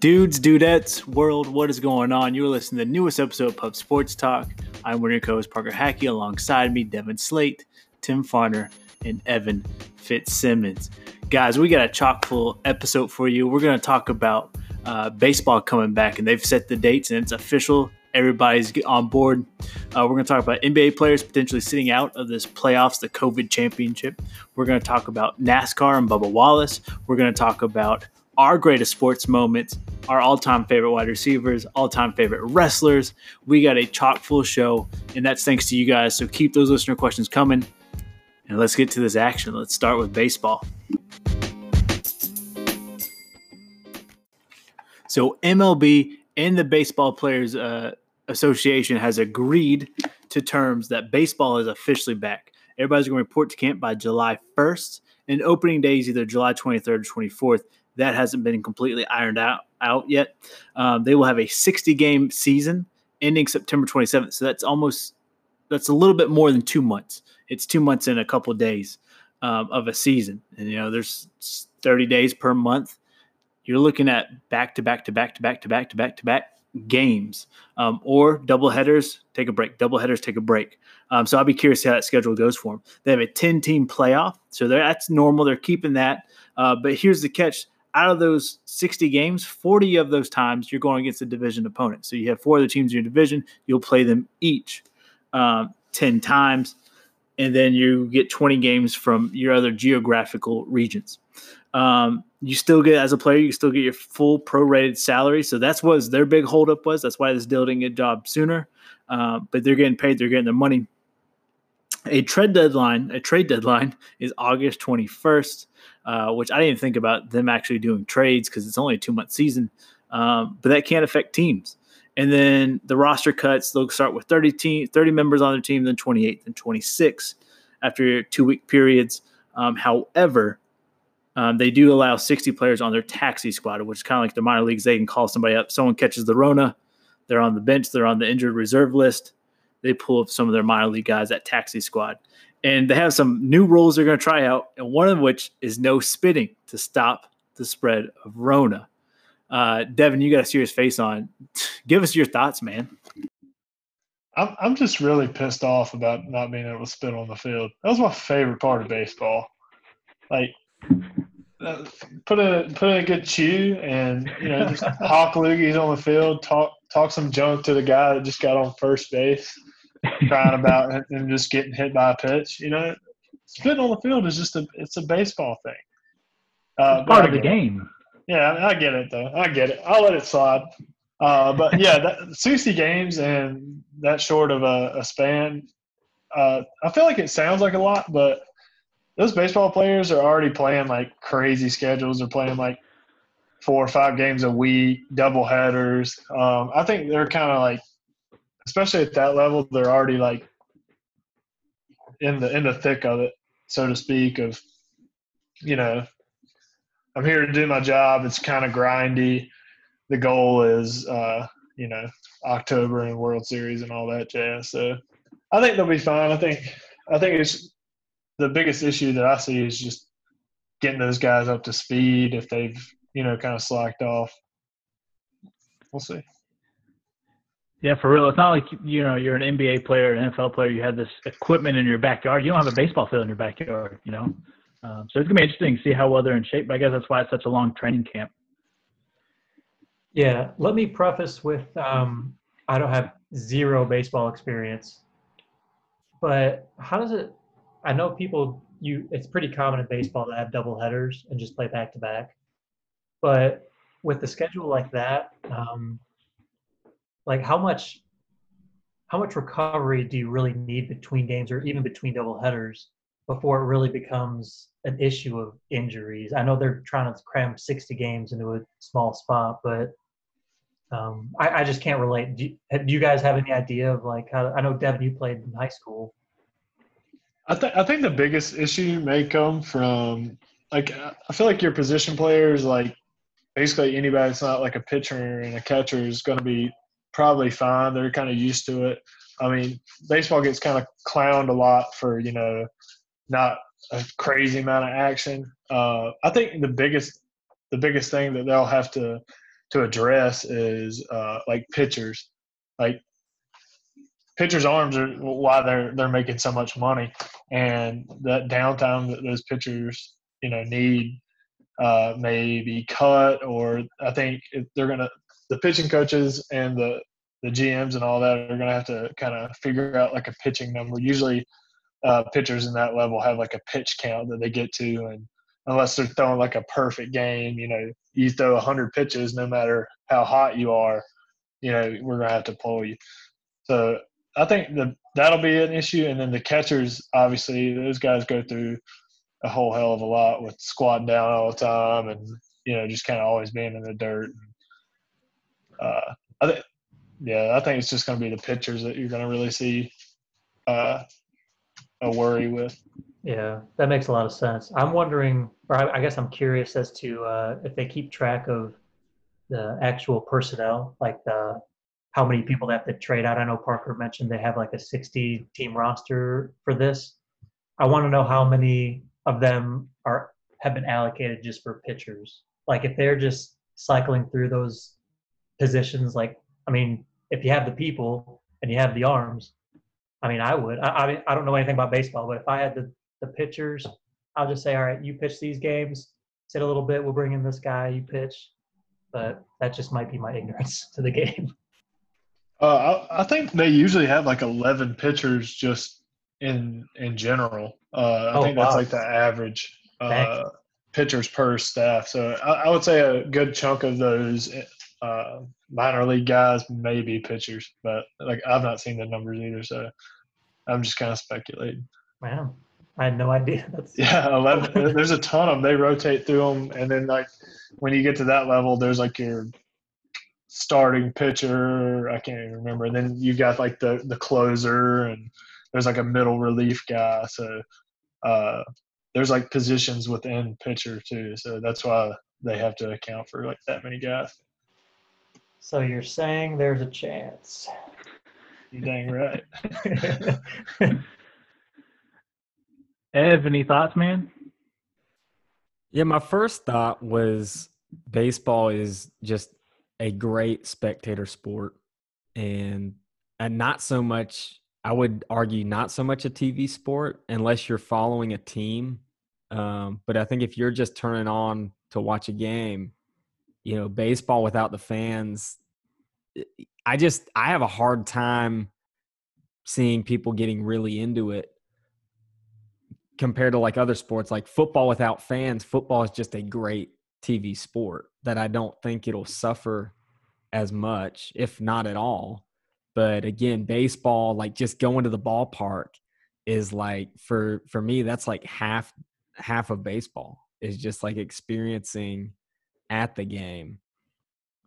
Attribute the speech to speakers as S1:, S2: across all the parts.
S1: Dudes, dudettes, world, what is going on? You're listening to the newest episode of Pub Sports Talk. I'm one of your co-hosts, Parker Haake, alongside me, Devin Slate, Tim Farner, and Evan Fitzsimmons. Guys, we got a chock full episode for you. We're going to talk about uh, baseball coming back, and they've set the dates, and it's official. Everybody's on board. Uh, we're going to talk about NBA players potentially sitting out of this playoffs, the COVID championship. We're going to talk about NASCAR and Bubba Wallace. We're going to talk about our greatest sports moments, our all time favorite wide receivers, all time favorite wrestlers. We got a chock full show, and that's thanks to you guys. So keep those listener questions coming. And let's get to this action. Let's start with baseball. So, MLB and the Baseball Players uh, Association has agreed to terms that baseball is officially back. Everybody's going to report to camp by July 1st, and opening day is either July 23rd or 24th. That hasn't been completely ironed out, out yet. Um, they will have a 60 game season ending September 27th. So that's almost that's a little bit more than two months. It's two months in a couple of days um, of a season, and you know there's 30 days per month. You're looking at back to back to back to back to back to back to back games, um, or double headers. Take a break. Double headers. Take a break. Um, so I'll be curious how that schedule goes for them. They have a 10 team playoff, so that's normal. They're keeping that. Uh, but here's the catch: out of those 60 games, 40 of those times you're going against a division opponent. So you have four of the teams in your division, you'll play them each um, 10 times, and then you get 20 games from your other geographical regions. Um, you still get, as a player, you still get your full prorated salary. So that's what their big holdup was. That's why this deal didn't get a job sooner. Uh, but they're getting paid, they're getting their money. A trade deadline, a trade deadline is August 21st. Uh, which I didn't think about them actually doing trades because it's only a two month season. Um, but that can't affect teams. And then the roster cuts, they'll start with 30, team, 30 members on their team, then 28, then 26 after two week periods. Um, however, um, they do allow 60 players on their taxi squad, which is kind of like the minor leagues. They can call somebody up. Someone catches the Rona, they're on the bench, they're on the injured reserve list. They pull up some of their minor league guys, at taxi squad and they have some new rules they're going to try out, and one of which is no spitting to stop the spread of Rona. Uh, Devin, you got a serious face on. Give us your thoughts, man.
S2: I'm I'm just really pissed off about not being able to spit on the field. That was my favorite part of baseball. Like, uh, put a put in a good chew and you know just hawk loogies on the field, talk talk some junk to the guy that just got on first base crying about him just getting hit by a pitch. You know, spitting on the field is just a it's a baseball thing.
S3: Uh, part of the game.
S2: It. Yeah, I get it though. I get it. I'll let it slide. Uh, but yeah, that, 60 games and that short of a, a span, uh, I feel like it sounds like a lot, but those baseball players are already playing like crazy schedules. They're playing like four or five games a week, double headers. Um, I think they're kind of like especially at that level, they're already like in the in the thick of it, so to speak. Of you know, I'm here to do my job. It's kind of grindy. The goal is, uh, you know, October and World Series and all that jazz. So I think they'll be fine. I think I think it's the biggest issue that I see is just getting those guys up to speed if they've you know kind of slacked off. We'll see.
S3: Yeah, for real. It's not like you know you're an NBA player, an NFL player. You have this equipment in your backyard. You don't have a baseball field in your backyard. You know, um, so it's gonna be interesting to see how well they're in shape. But I guess that's why it's such a long training camp.
S4: Yeah, let me preface with um, I don't have zero baseball experience, but how does it? I know people you. It's pretty common in baseball to have double headers and just play back to back, but with the schedule like that. Um, like how much how much recovery do you really need between games or even between double headers before it really becomes an issue of injuries? I know they're trying to cram 60 games into a small spot, but um, I, I, just can't relate. Do you, do you, guys have any idea of like how? I know Devin, you played in high school.
S2: I think I think the biggest issue may come from like I feel like your position players like basically anybody that's not like a pitcher and a catcher is going to be probably fine. They're kind of used to it. I mean, baseball gets kind of clowned a lot for you know not a crazy amount of action. Uh, I think the biggest the biggest thing that they'll have to to address is uh, like pitchers. Like pitchers' arms are why they're they're making so much money, and that downtime that those pitchers you know need uh, may be cut, or I think they're gonna the pitching coaches and the the GMs and all that are gonna have to kind of figure out like a pitching number. Usually, uh, pitchers in that level have like a pitch count that they get to, and unless they're throwing like a perfect game, you know, you throw 100 pitches, no matter how hot you are, you know, we're going to have to pull you. So I think the, that'll be an issue. And then the catchers, obviously, those guys go through a whole hell of a lot with squatting down all the time and, you know, just kind of always being in the dirt. Uh, I think, yeah, I think it's just going to be the pitchers that you're going to really see uh, a worry with.
S4: Yeah, that makes a lot of sense. I'm wondering, or I, I guess I'm curious as to uh, if they keep track of the actual personnel, like the how many people they have to trade out. I know Parker mentioned they have like a 60 team roster for this. I want to know how many of them are have been allocated just for pitchers. Like if they're just cycling through those positions, like I mean, if you have the people and you have the arms, I mean, I would. I, I mean, I don't know anything about baseball, but if I had the the pitchers, I'll just say, all right, you pitch these games, sit a little bit, we'll bring in this guy, you pitch. But that just might be my ignorance to the game.
S2: Uh, I, I, think they usually have like 11 pitchers just in in general. Uh, I oh, think wow. that's like the average uh, pitchers per staff. So I, I, would say a good chunk of those uh, minor league guys may be pitchers, but like I've not seen the numbers either. So I'm just kind of speculating.
S4: Wow. I had no idea. That's
S2: yeah, eleven. there's a ton of them. They rotate through them, and then like when you get to that level, there's like your starting pitcher. I can't even remember. And then you got like the the closer, and there's like a middle relief guy. So uh, there's like positions within pitcher too. So that's why they have to account for like that many guys.
S4: So you're saying there's a chance.
S2: You dang right.
S3: Ev, any thoughts, man?
S5: Yeah, my first thought was baseball is just a great spectator sport and and not so much I would argue not so much a TV sport unless you're following a team. Um, but I think if you're just turning on to watch a game, you know, baseball without the fans, I just I have a hard time seeing people getting really into it compared to like other sports. Like football without fans football is just a great tv sport that i don't think it'll suffer as much if not at all. But again baseball like just going to the ballpark is like for for me that's like half half of baseball is just like experiencing at the game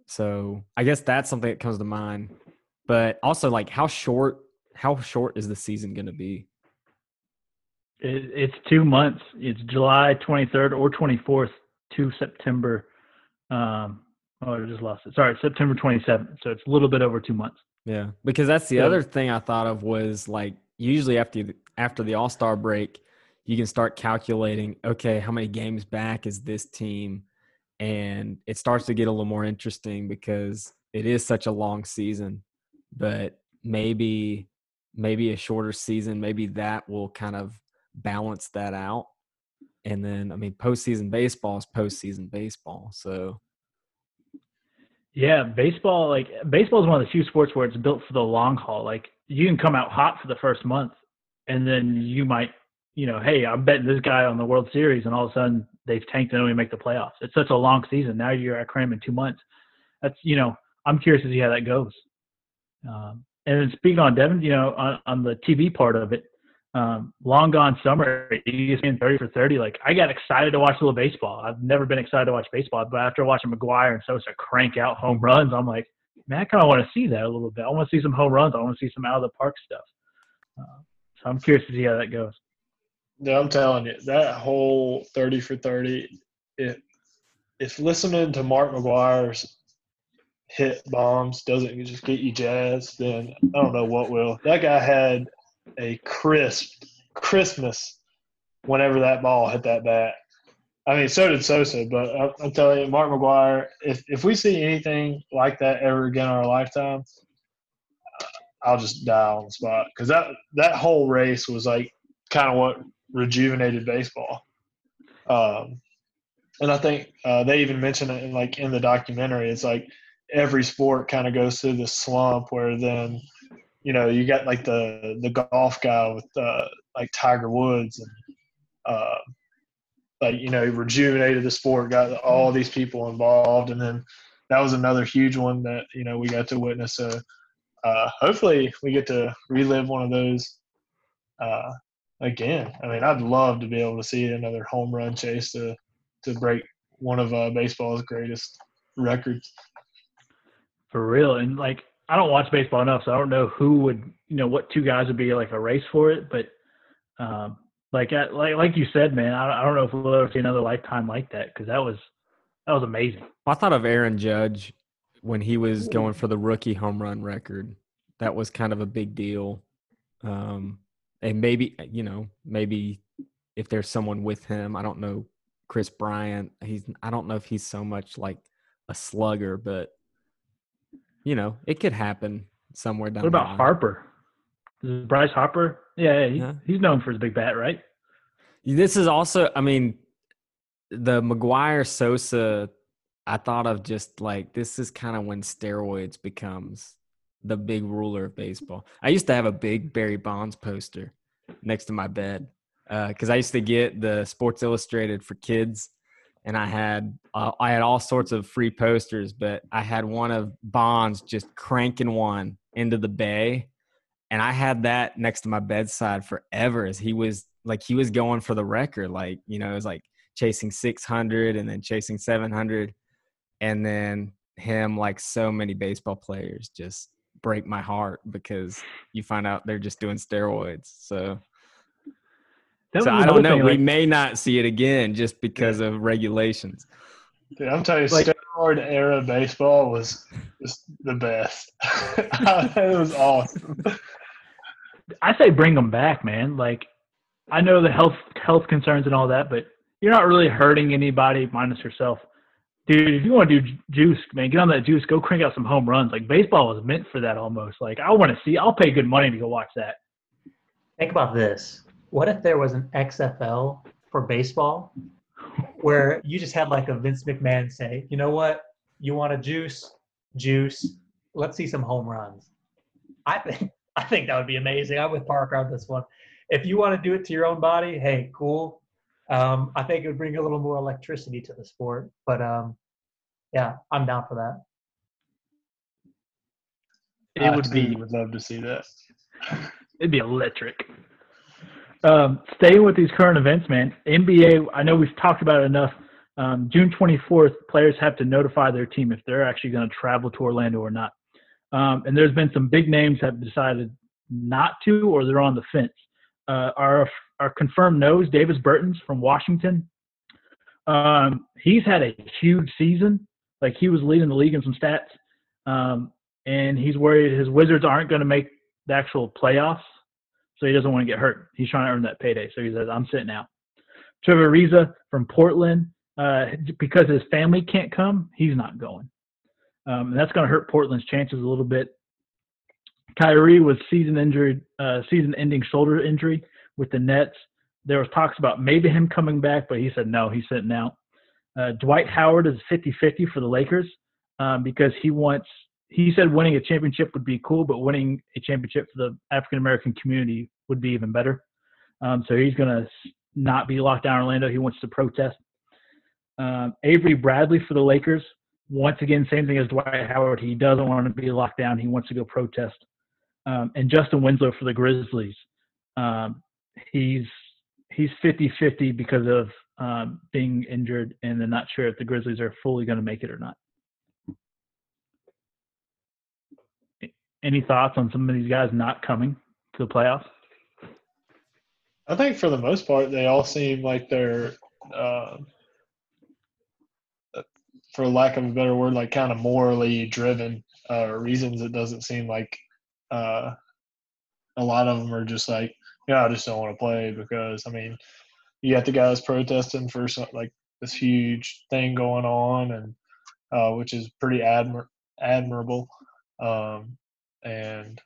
S5: so i guess that's something that comes to mind but also like how short how short is the season going to be
S3: it, it's two months. It's July 23rd or 24th to September. Um, oh, I just lost it. Sorry, September 27th. So it's a little bit over two months.
S5: Yeah, because that's the other thing I thought of was like usually after after the All Star break, you can start calculating. Okay, how many games back is this team? And it starts to get a little more interesting because it is such a long season. But maybe maybe a shorter season, maybe that will kind of balance that out. And then, I mean, postseason baseball is postseason baseball. So,
S3: yeah, baseball, like, baseball is one of the few sports where it's built for the long haul. Like, you can come out hot for the first month, and then you might, you know, hey, I'm betting this guy on the World Series, and all of a sudden they've tanked and only make the playoffs. It's such a long season. Now you're at cram in two months. That's, you know, I'm curious to see how that goes. Um, and then speaking on Devin, you know, on, on the TV part of it, um, long gone summer, ESPN 30 for 30. Like I got excited to watch a little baseball. I've never been excited to watch baseball, but after watching McGwire and Sosa crank out home runs, I'm like, man, I kind of want to see that a little bit. I want to see some home runs. I want to see some out of the park stuff. Uh, so I'm curious to see how that goes.
S2: Yeah, I'm telling you, that whole 30 for 30, it, if listening to Mark McGwire's hit bombs doesn't just get you jazzed, then I don't know what will. That guy had a crisp Christmas whenever that ball hit that bat. I mean, so did Sosa, but I'll, I'll tell you, Mark McGuire, if, if we see anything like that ever again in our lifetime, I'll just die on the spot because that that whole race was like kind of what rejuvenated baseball. Um, and I think uh, they even mention it in like in the documentary. It's like every sport kind of goes through this slump where then you know you got like the the golf guy with uh, like Tiger Woods and uh, like you know rejuvenated the sport, got all these people involved, and then that was another huge one that you know we got to witness. So uh, hopefully we get to relive one of those uh, again. I mean, I'd love to be able to see another home run chase to to break one of uh, baseball's greatest records.
S3: For real, and like I don't watch baseball enough, so I don't know who would you know what two guys would be like a race for it, but um, like like like you said, man, I, I don't know if we'll ever see another lifetime like that because that was that was amazing.
S5: I thought of Aaron Judge when he was going for the rookie home run record. That was kind of a big deal. Um, and maybe eh, you know maybe if there's someone with him, I don't know Kris Bryant. He's I don't know if he's so much like a slugger, but you know it could happen somewhere down.
S3: What about Harper? Bryce Harper? Yeah, yeah, he,
S5: Yeah.
S3: he's known for his big bat, right?
S5: This is also, I mean, the McGwire Sosa. I thought of just like this is kind of when steroids becomes the big ruler of baseball. I used to have a big Barry Bonds poster next to my bed because I used to get the Sports Illustrated for kids, and I had uh, I had all sorts of free posters, but I had one of Bonds just cranking one into the bay, and I had that next to my bedside forever as he was like he was going for the record, like you know it was like chasing 600 and then chasing 700, and then him like so many baseball players just break my heart because you find out they're just doing steroids. So
S3: That
S5: so I don't know.
S3: thing,
S5: we
S3: like-
S5: may not see it again just because of regulations.
S2: Dude, I'm telling you,
S3: Like-
S2: steroid era baseball was just the best. it was awesome.
S3: I say bring them back, man. Like, I know the health health concerns and all that, but you're not really hurting anybody minus yourself, dude. If you want to do juice, man, get on that juice. Go crank out some home runs. Like baseball was meant for that almost. Like I want to see. I'll pay good money to go watch that.
S4: Think about this. What if there was an XFL for baseball where you just had like a Vince McMahon say, you know what? You want a juice? Juice. Let's see some home runs. I think I think that would be amazing. I'm with Parker on this one. If you want to do it to your own body, hey, cool. Um, I think it would bring a little more electricity to the sport. But um, yeah, I'm down for that.
S3: It
S2: I
S3: would
S2: too
S3: be
S2: Would love to see that.
S3: It'd be electric. Um, staying with these current events, man. NBA. I know we've talked about it enough. Um, June 24th, players have to notify their team if they're actually going to travel to Orlando or not. Um, and there's been some big names that have decided not to, or they're on the fence. Uh, our our confirmed knows Davis Bertans from Washington. Um, he's had a huge season. Like he was leading the league in some stats, um, and he's worried his Wizards aren't going to make the actual playoffs, so he doesn't want to get hurt. He's trying to earn that payday, so he says, "I'm sitting out." Trevor Ariza from Portland, uh, because his family can't come, he's not going. Um, that's going to hurt Portland's chances a little bit. Kyrie was season injured, uh, season-ending shoulder injury with the Nets. There was talks about maybe him coming back, but he said no, he's sitting out. Uh, Dwight Howard is 50-50 for the Lakers um, because he wants. He said winning a championship would be cool, but winning a championship for the African American community would be even better. Um, so he's going to not be locked down in Orlando. He wants to protest. Um, Avery Bradley for the Lakers. Once again, same thing as Dwight Howard. He doesn't want to be locked down. He wants to go protest. Um, and Justise Winslow for the Grizzlies. Um, he's he's 50-50 because of um, being injured, and they're not sure if the Grizzlies are fully going to make it or not. Any thoughts on some of these guys not coming to the playoffs?
S2: I think for the most part, they all seem like they're, uh, for lack of a better word, like kind of morally driven uh, reasons. It doesn't seem like uh, a lot of them are just like, yeah, I just don't want to play because I mean, you got the guys protesting for some, like this huge thing going on, and uh, which is pretty admir- admirable. Um, and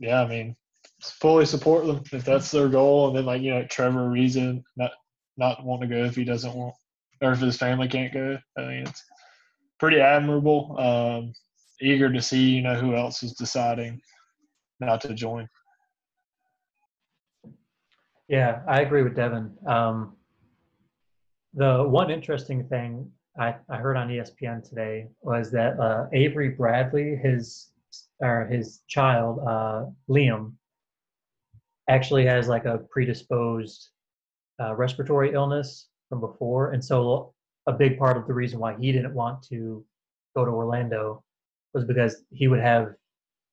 S2: yeah, I mean, fully support them if that's their goal. And then like you know Trevor Ariza not not want to go if he doesn't want or if his family can't go. I mean, it's pretty admirable. Um, eager to see you know who else is deciding not to join.
S4: Yeah, I agree with Devin. Um, the one interesting thing I, I heard on ESPN today was that uh, Avery Bradley, his or his child uh, Liam, actually has like a predisposed uh, respiratory illness from before, and so a big part of the reason why he didn't want to go to Orlando was because he would have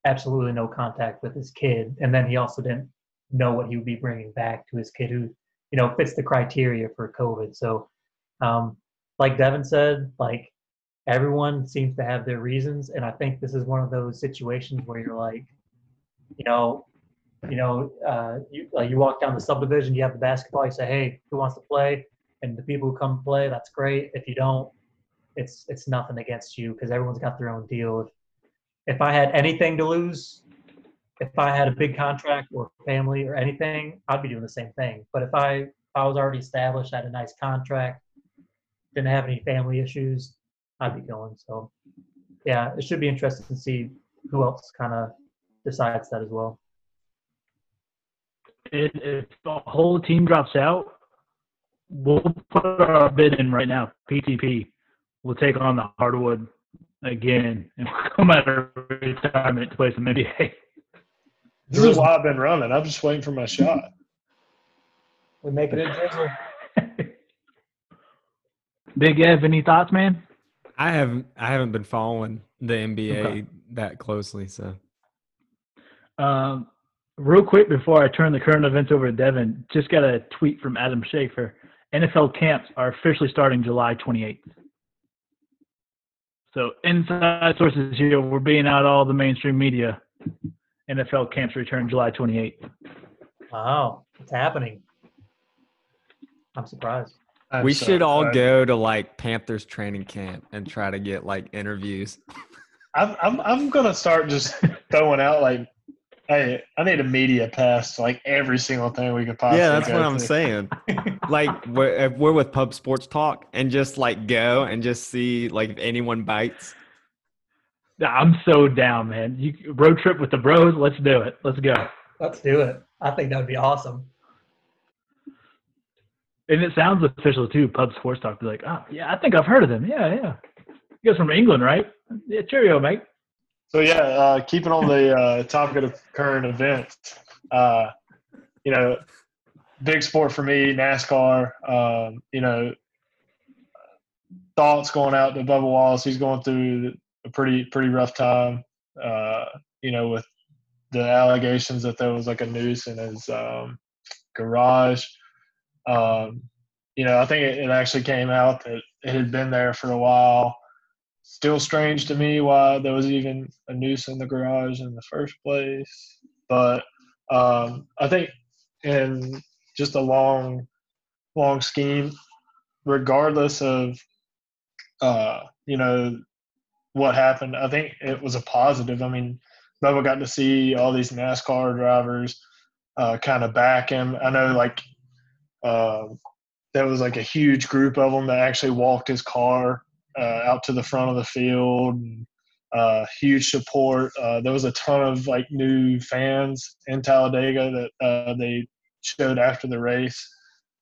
S4: absolutely no contact with his kid, and then he also didn't know what he would be bringing back to his kid who you know fits the criteria for COVID. So, um, like Devin said, like everyone seems to have their reasons, and I think this is one of those situations where you're like, you know, you know, uh, you like you walk down the subdivision, you have the basketball, you say, hey, who wants to play? And the people who come play, that's great. If you don't, it's it's nothing against you because everyone's got their own deal. If, if I had anything to lose, if I had a big contract or family or anything, I'd be doing the same thing. But if I if I was already established, had a nice contract, didn't have any family issues, I'd be going. So yeah, it should be interesting to see who else kind of decides that as well.
S3: If, the whole team drops out, we'll put our bid in right now. PTP. We'll take on the hardwood again, and we'll come out of retirement to play some NBA.
S2: This is why I've been running. I'm just waiting for my shot.
S4: We make it in Drizzle.
S3: Big Ev, any thoughts, man?
S5: I haven't I haven't been following the NBA
S3: Okay.
S5: that closely, so
S3: Um, real quick before I turn the current events over to Devin, just got a tweet from Adam Schefter. NFL camps are officially starting July 28th. So inside sources here, we're being out all the mainstream media. NFL camps return July 28th.
S4: Wow, it's happening. I'm surprised.
S2: I'm
S5: we
S2: so
S5: should all
S2: excited.
S5: go to like Panthers training camp and try to get like interviews.
S2: I'm I'm I'm gonna start just throwing out like, hey, I need a media pass to like every single thing we could possibly.
S5: yeah, that's
S2: go
S5: what I'm saying. like we're, if we're with Pub Sports Talk and just like go and just see like if anyone bites.
S3: Yeah, I'm so down, man. You road trip with the bros. Let's do it. Let's go.
S4: Let's do it. I think that would be awesome.
S3: And it sounds official too. Pub Sports Talk be like, oh yeah, I think I've heard of them. Yeah, yeah. You guys from England, right? Yeah, cheerio, mate.
S2: So yeah, uh, keeping on the uh, topic of current events, uh, you know, big sport for me, NASCAR. Um, you know, thoughts going out to Bubba Wallace. He's going through a pretty pretty rough time. Uh, you know, with the allegations that there was like a noose in his um, garage. Um, you know, I think it, it actually came out that it had been there for a while still strange to me why there was even a noose in the garage in the first place. But um, I think in just a long, long scheme, regardless of uh, you know what happened, I think it was a positive. I mean, Bubba got to see all these NASCAR drivers uh, kind of back him. I know like uh, there was like a huge group of them that actually walked his car uh, out to the front of the field. And, uh, huge support. Uh, there was a ton of like new fans in Talladega that uh, they showed after the race.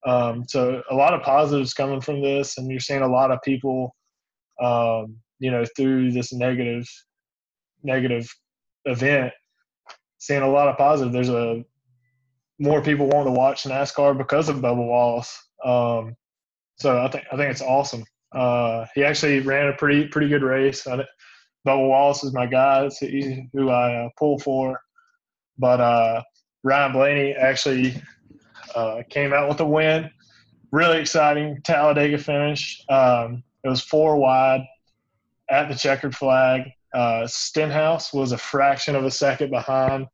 S2: Um, so a lot of positives coming from this, and you're seeing a lot of people, um, you know, through this negative, negative event, seeing a lot of positive. There's a more people want to watch NASCAR because of Bubba Wallace. Um, so I think I think it's awesome. Uh, he actually ran a pretty pretty good race. I, Wallace is my guy. It's who I uh, pull for. But uh, Ryan Blaney actually uh, came out with a win. Really exciting Talladega finish. Um, it was four wide at the checkered flag. Uh, Stenhouse was a fraction of a second behind.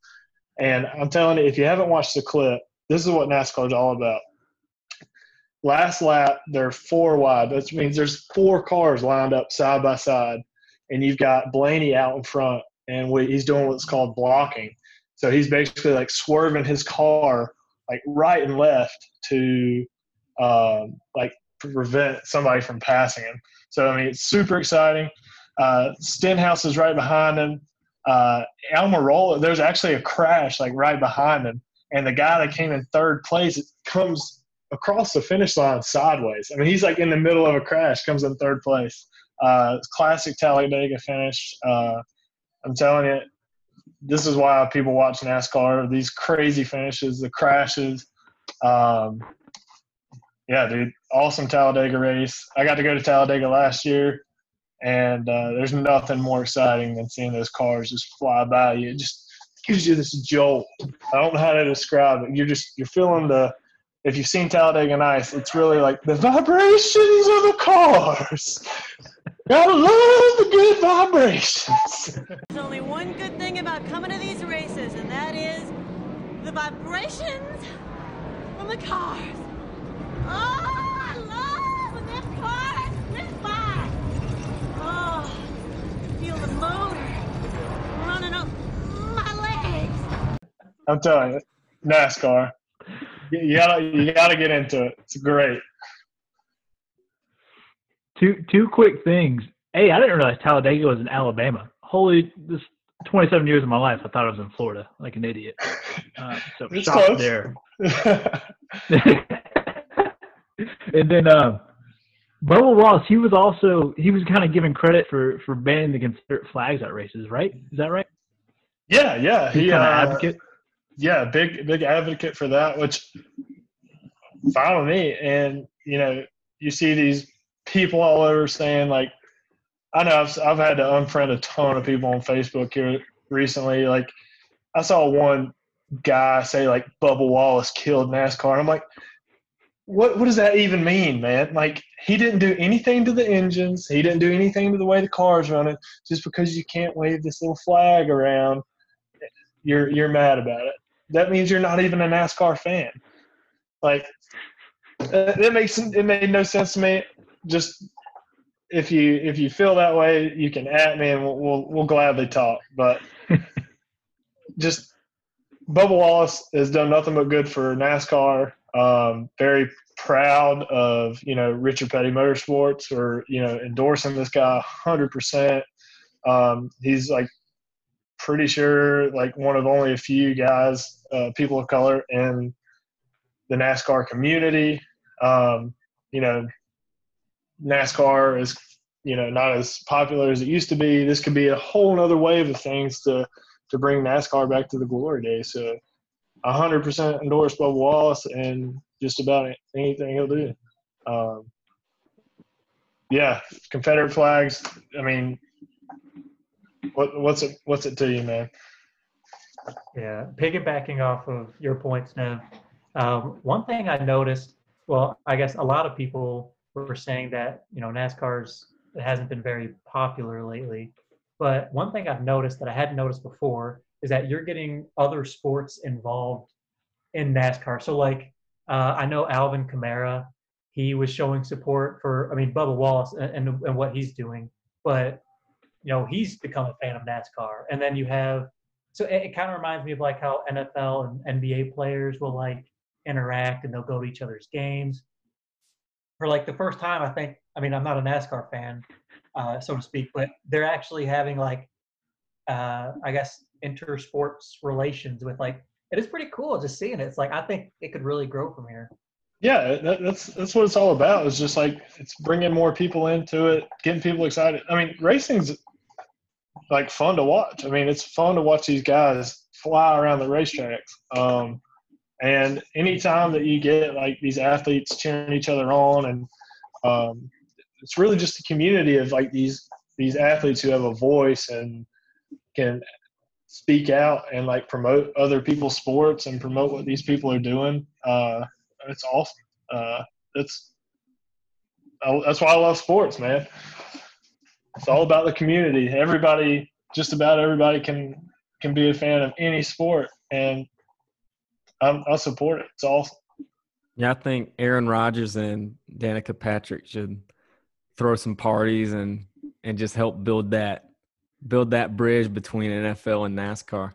S2: And I'm telling you, if you haven't watched the clip, this is what NASCAR is all about. last lap they're four wide. That means there's four cars lined up side by side, and you've got Blaney out in front, and we, he's doing what's called blocking. So he's basically like swerving his car like right and left to um, like prevent somebody from passing him. So I mean, it's super exciting. Uh, Stenhouse is right behind him. Uh, Almirola, there's actually a crash like right behind him, and the guy that came in third place comes across the finish line sideways. I mean, he's like in the middle of a crash, comes in third place. Uh, classic Talladega finish. Uh, I'm telling you, this is why people watch NASCAR. These crazy finishes, the crashes. Um, yeah, dude, awesome Talladega race. I got to go to Talladega last year, and uh, there's nothing more exciting than seeing those cars just fly by you. It just gives you this jolt. I don't know how to describe it. You're just you're feeling the. If you've seen Talladega Nights, it's really like the vibrations of the cars. Gotta love the good vibrations.
S6: There's only one good thing about coming to these races, and that is the vibrations from the cars.
S2: I'm telling you, NASCAR. You gotta you gotta get into it. It's great.
S3: Two two quick things. Hey, I didn't realize Talladega was in Alabama. Holy, this 27 years of my life, I thought I was in Florida, like an idiot. Uh, so
S2: It's
S3: shocked there. and then uh, Bubba Wallace, he was also he was kind of given credit for for banning the Confederate flags at races, right? Is that right?
S2: yeah, yeah.
S3: He's
S2: He uh,
S3: advocate.
S2: yeah, big big advocate for that, which fine with me. And you know, you see these people all over saying like, I know I've I've had to unfriend a ton of people on Facebook here recently. Like, I saw one guy say like Bubba Wallace killed NASCAR. And I'm like, what what does that even mean, man? Like, he didn't do anything to the engines. He didn't do anything to the way the car's running. Just because you can't wave this little flag around, you're you're mad about it that means you're not even a NASCAR fan. Like uh, it makes it made no sense to me. Just if you if you feel that way, you can at me and we'll we'll, we'll gladly talk. But just Bubba Wallace has done nothing but good for NASCAR. Um, very proud of you know Richard Petty Motorsports for you know endorsing this guy hundred percent. Um, he's like pretty sure like one of only a few guys, uh, people of color in the NASCAR community. Um, you know, NASCAR is you know not as popular as it used to be. This could be a whole other wave of things to to bring NASCAR back to the glory days. So, hundred percent endorse Bubba Wallace and just about anything he'll do. Um, yeah, Confederate flags. I mean, what, what's it? What's it to you, man?
S4: Yeah, piggybacking off of your points, now, Um, one thing I noticed, well, I guess a lot of people were saying that you know NASCAR's it hasn't been very popular lately. But one thing I've noticed that I hadn't noticed before is that you're getting other sports involved in NASCAR. So like uh, I know Alvin Kamara, he was showing support for I mean Bubba Wallace and, and, and what he's doing, but you know he's become a fan of NASCAR. And then you have so it, it kind of reminds me of like how NFL and NBA players will like interact and they'll go to each other's games. For like the first time, I think. I mean, I'm not a NASCAR fan, uh, so to speak, but they're actually having like, uh, I guess, intersports relations with like. It is pretty cool just seeing it. It's like I think it could really grow from here.
S2: Yeah, that, that's that's what it's all about. It's just like it's bringing more people into it, getting people excited. I mean, racing's like fun to watch. I mean, it's fun to watch these guys fly around the racetracks. Um, and anytime that you get like these athletes cheering each other on, and um, it's really just a community of like these these athletes who have a voice and can speak out and like promote other people's sports and promote what these people are doing. Uh, it's awesome. Uh, I, that's why I love sports, man. It's all about the community. Everybody, just about everybody, can can be a fan of any sport, and I'm, I support it. It's awesome.
S5: Yeah, I think Aaron Rodgers and Danica Patrick should throw some parties and and just help build that build that bridge between NFL and NASCAR.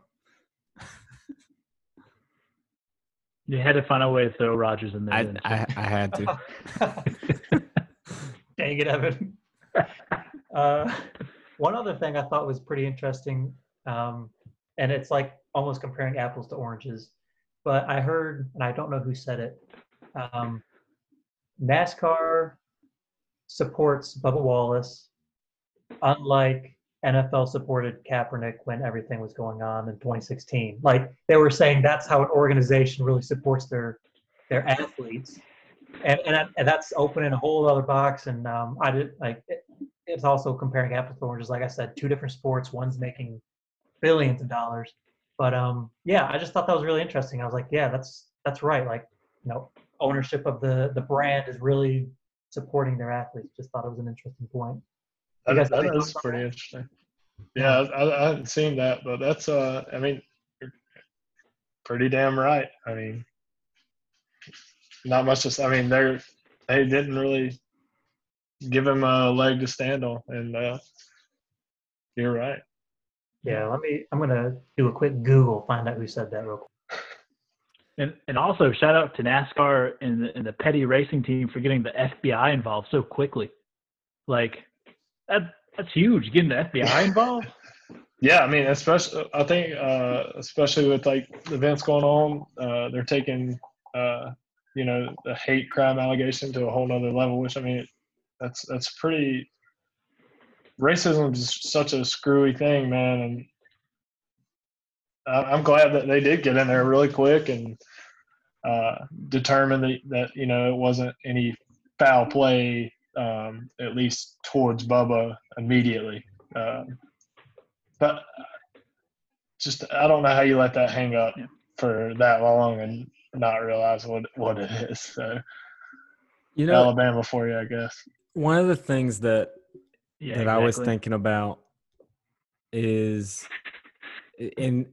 S3: You had to find a way to throw Rodgers in there.
S5: I. I I had to.
S4: Dang it, Evan. Uh, one other thing I thought was pretty interesting, um, and it's like almost comparing apples to oranges, but I heard, and I don't know who said it, um, NASCAR supports Bubba Wallace, unlike NFL supported Kaepernick when everything was going on in 2016. Like they were saying, that's how an organization really supports their their athletes, and and, and that's opening a whole other box. And um, I did like it, it's also comparing apples to oranges. Like I said, two different sports. One's making billions of dollars, but um, yeah, I just thought that was really interesting. I was like, yeah, that's that's right. Like you know, ownership of the the brand is really supporting their athletes. Just thought it was an interesting point. You
S2: That,
S4: guys
S2: that
S4: any
S2: is
S4: thoughts on
S2: pretty
S4: that?
S2: interesting. Yeah, I, I hadn't seen that, but that's uh, I mean, pretty damn right. I mean, not much to. s- I mean, they're they didn't really give him a leg to stand on, and uh, you're right.
S4: Yeah, let me. I'm gonna do a quick Google, find out who said that real quick.
S3: And and also shout out to NASCAR and the, and the petty racing team for getting the FBI involved so quickly. Like that that's huge. Getting the FBI involved.
S2: Yeah, I mean, especially I think uh, especially with like events going on, uh, they're taking uh, you know the hate crime allegation to a whole nother level. Which I mean, that's that's pretty. Racism is such a screwy thing, man, and I'm glad that they did get in there really quick and uh, determine that, that you know it wasn't any foul play, um, at least towards Bubba immediately. Um, but just I don't know how you let that hang up
S3: Yeah.
S2: for that long and not realize what what it is. So
S5: You know,
S2: Alabama for you, I guess.
S5: one of the things that
S3: Yeah,
S5: that I was thinking about is, and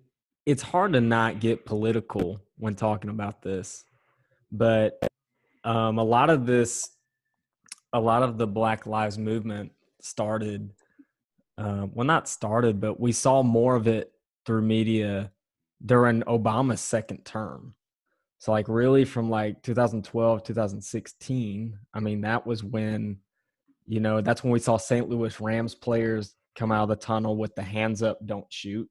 S5: it's hard to not get political when talking about this, but um, a lot of this, a lot of the Black Lives Movement started, uh, well, not started, but we saw more of it through media during Obama's second term. So, like, really from like 2012, 2016, I mean, that was when you know, that's when we saw St. Louis Rams players come out of the tunnel with the hands up, don't shoot.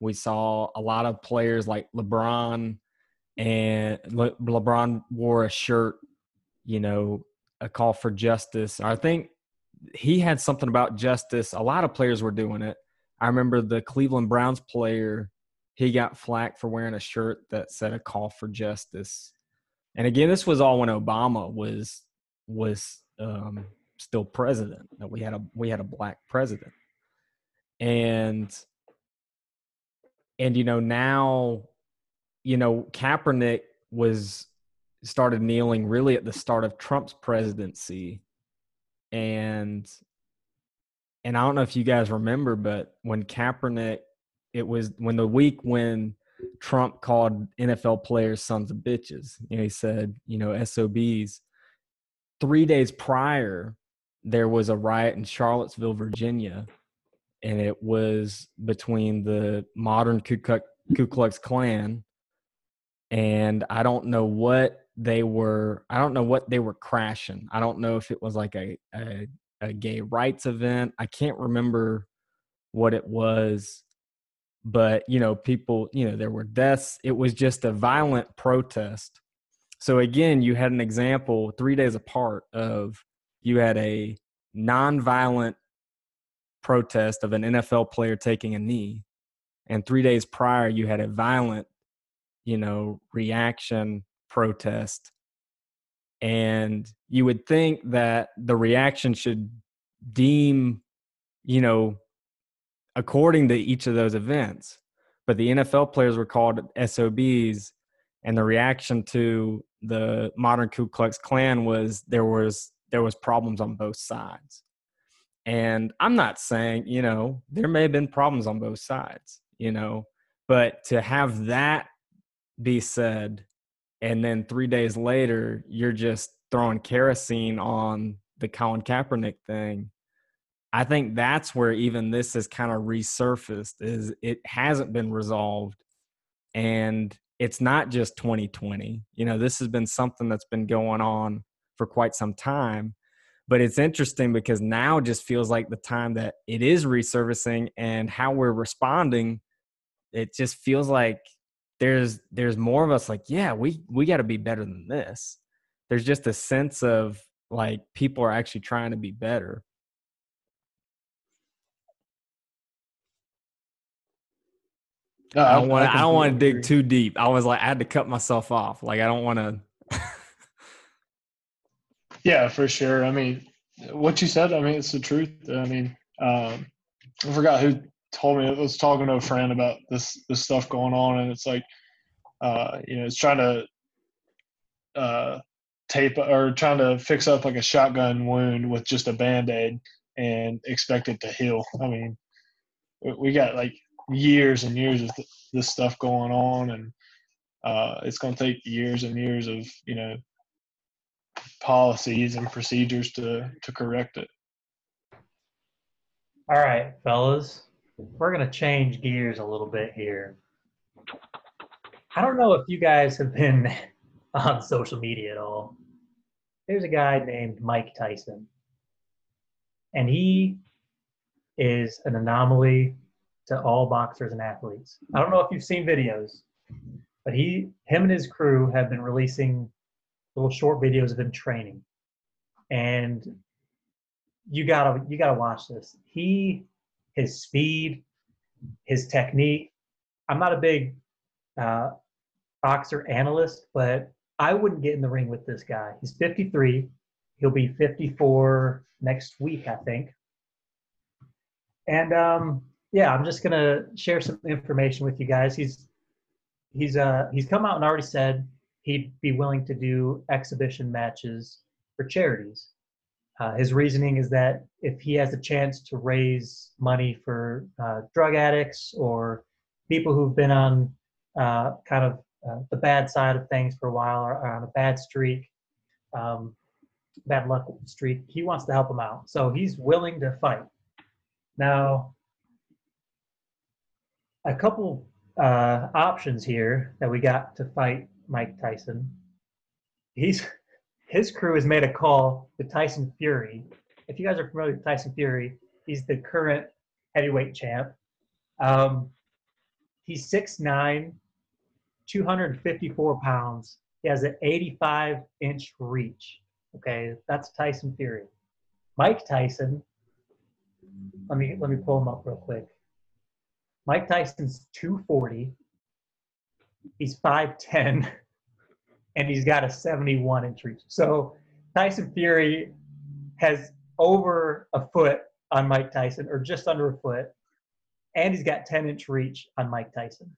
S5: We saw a lot of players like LeBron, and Le- LeBron wore a shirt, you know, a call for justice. I think he had something about justice. A lot of players were doing it. I remember the Cleveland Browns player, he got flack for wearing a shirt that said a call for justice. And again, this was all when Obama was was um, still president. That we had a we had a black president, and and you know now, you know Kaepernick was started kneeling really at the start of Trump's presidency, and and I don't know if you guys remember, but when Kaepernick, it was when the week when Trump called NFL players sons of bitches. You know, he said, you know, SOBs. Three days prior, there was a riot in Charlottesville, Virginia, and it was between the modern Ku Klux, Ku Klux Klan and I don't know what they were. I don't know what they were crashing. I don't know if it was like a a, a gay rights event. I can't remember what it was but you know people you know there were deaths it was just a violent protest so again you had an example three days apart of you had a non-violent protest of an nfl player taking a knee and three days prior you had a violent you know reaction protest and you would think that the reaction should deem you know according to each of those events. But the NFL players were called SOBs, and the reaction to the modern Ku Klux Klan was there was there was problems on both sides. And I'm not saying, you know, there may have been problems on both sides, you know, but to have that be said and then three days later you're just throwing kerosene on the Colin Kaepernick thing. I think that's where even this has kind of resurfaced is it hasn't been resolved and it's not just 2020. You know, this has been something that's been going on for quite some time. But it's interesting because now just feels like the time that it is resurfacing and how we're responding, it just feels like there's there's more of us like, yeah, we we got to be better than this. There's just a sense of like people are actually trying to be better.
S2: No,
S5: I don't want to. I don't want to dig too deep. I was like, I had to cut myself off. Like, I don't want to.
S2: Yeah, for sure. I mean, what you said, I mean, it's the truth. I mean, um, I forgot who told me. I was talking to a friend about this this stuff going on, and it's like, uh, you know, it's trying to uh, tape or trying to fix up like a shotgun wound with just a band aid and expect it to heal. I mean, we- got like years and years of th- this stuff going on, and uh, it's going to take years and years of you know policies and procedures to to correct it.
S4: All right, fellas, we're going to change gears a little bit here. I don't know if you guys have been on social media at all. There's a guy named Mike Tyson, and he is an anomaly to all boxers and athletes. I don't know if you've seen videos, but he, him, and his crew have been releasing little short videos of him training, and you gotta you gotta watch this. He, his speed, his technique. I'm not a big uh, boxer analyst, but I wouldn't get in the ring with this guy. He's 53. He'll be 54 next week, I think. And um, yeah, I'm just gonna share some information with you guys. He's he's uh he's come out and already said he'd be willing to do exhibition matches for charities. Uh, his reasoning is that if he has a chance to raise money for uh, drug addicts or people who've been on uh, kind of uh, the bad side of things for a while or, or on a bad streak, um, bad luck streak, he wants to help them out. So he's willing to fight. Now, a couple uh, options here that we got to fight Mike Tyson. He's his crew has made a call to Tyson Fury. If you guys are familiar with Tyson Fury, he's the current heavyweight champ. Um, he's 6'9, 254 pounds. He has an 85 inch reach. Okay, that's Tyson Fury. Mike Tyson. Let me let me pull him up real quick. Mike Tyson's 240. He's 5'10 and he's got a 71 inch reach. So Tyson Fury has over a foot on Mike Tyson, or just under a foot, and he's got 10 inch reach on Mike Tyson.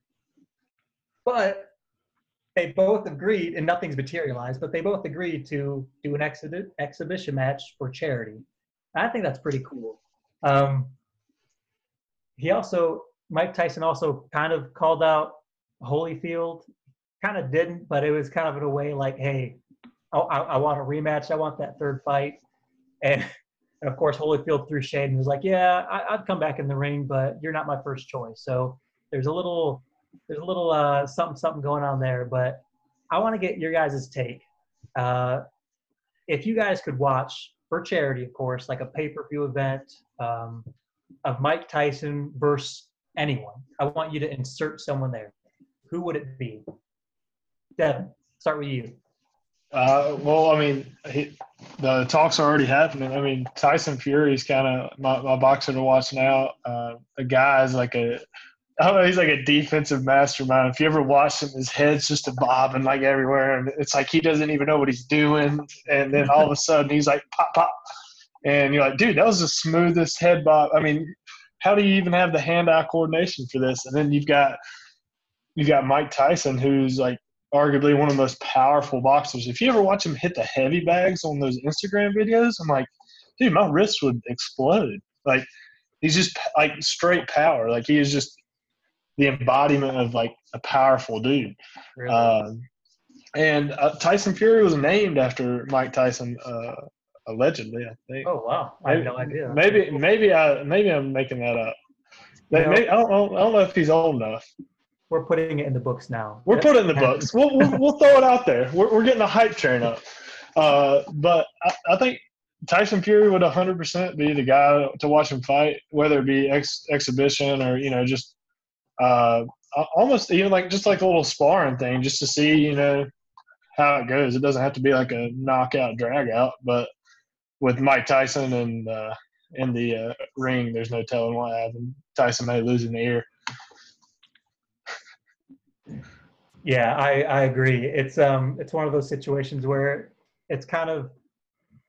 S4: But they both agreed, and nothing's materialized, but they both agreed to do an exhi- exhibition match for charity. I think that's pretty cool. Um, he also, Mike Tyson also kind of called out Holyfield kind of didn't, but it was kind of in a way like, hey, I, I, I want a rematch. I want that third fight. And, and of course, Holyfield threw shade and was like, yeah, I, I'd come back in the ring, but you're not my first choice. So there's a little, there's a little uh, something, something going on there. But I want to get your guys' take. Uh, if you guys could watch for charity, of course, like a pay-per-view event um, of Mike Tyson versus anyone, I want you to insert someone there. Who would it be? Devin, start with you.
S2: Uh, well, I mean, he, the talks are already happening. I mean, Tyson Fury is kind of my, my boxer to watch now. Uh, the guy is like a, I don't know, he's like a defensive mastermind. If you ever watch him, his head's just a bobbing like everywhere, and it's like he doesn't even know what he's doing. And then all of a sudden, he's like pop pop, and you're like, dude, that was the smoothest head bob. I mean, how do you even have the hand-eye coordination for this? And then you've got you've got Mike Tyson, who's like arguably one of the most powerful boxers. If you ever watch him hit the heavy bags on those Instagram videos, I'm like, dude, my wrist would explode. Like he's just like straight power. Like he is just the embodiment of like a powerful dude.
S4: Really?
S2: Um, and uh, Tyson Fury was named after Mike Tyson, uh, allegedly. I think.
S4: Oh wow, I had no idea.
S2: Maybe, maybe I, maybe I'm making that up. May-
S4: No.
S2: may- I, don't, I don't know if he's old enough.
S4: We're putting it in the books now.
S2: We're putting it in the books. We'll, we'll, we'll throw it out there. We're, we're getting a hype train up. Uh, but I, I think Tyson Fury would 100% be the guy to watch him fight, whether it be ex, exhibition or, you know, just uh, almost even like just like a little sparring thing, just to see, you know, how it goes. It doesn't have to be like a knockout, drag out, but with Mike Tyson and uh, in the uh, ring, there's no telling what happened. Tyson may lose in the ear.
S4: Yeah, I, I agree. It's um it's one of those situations where it's kind of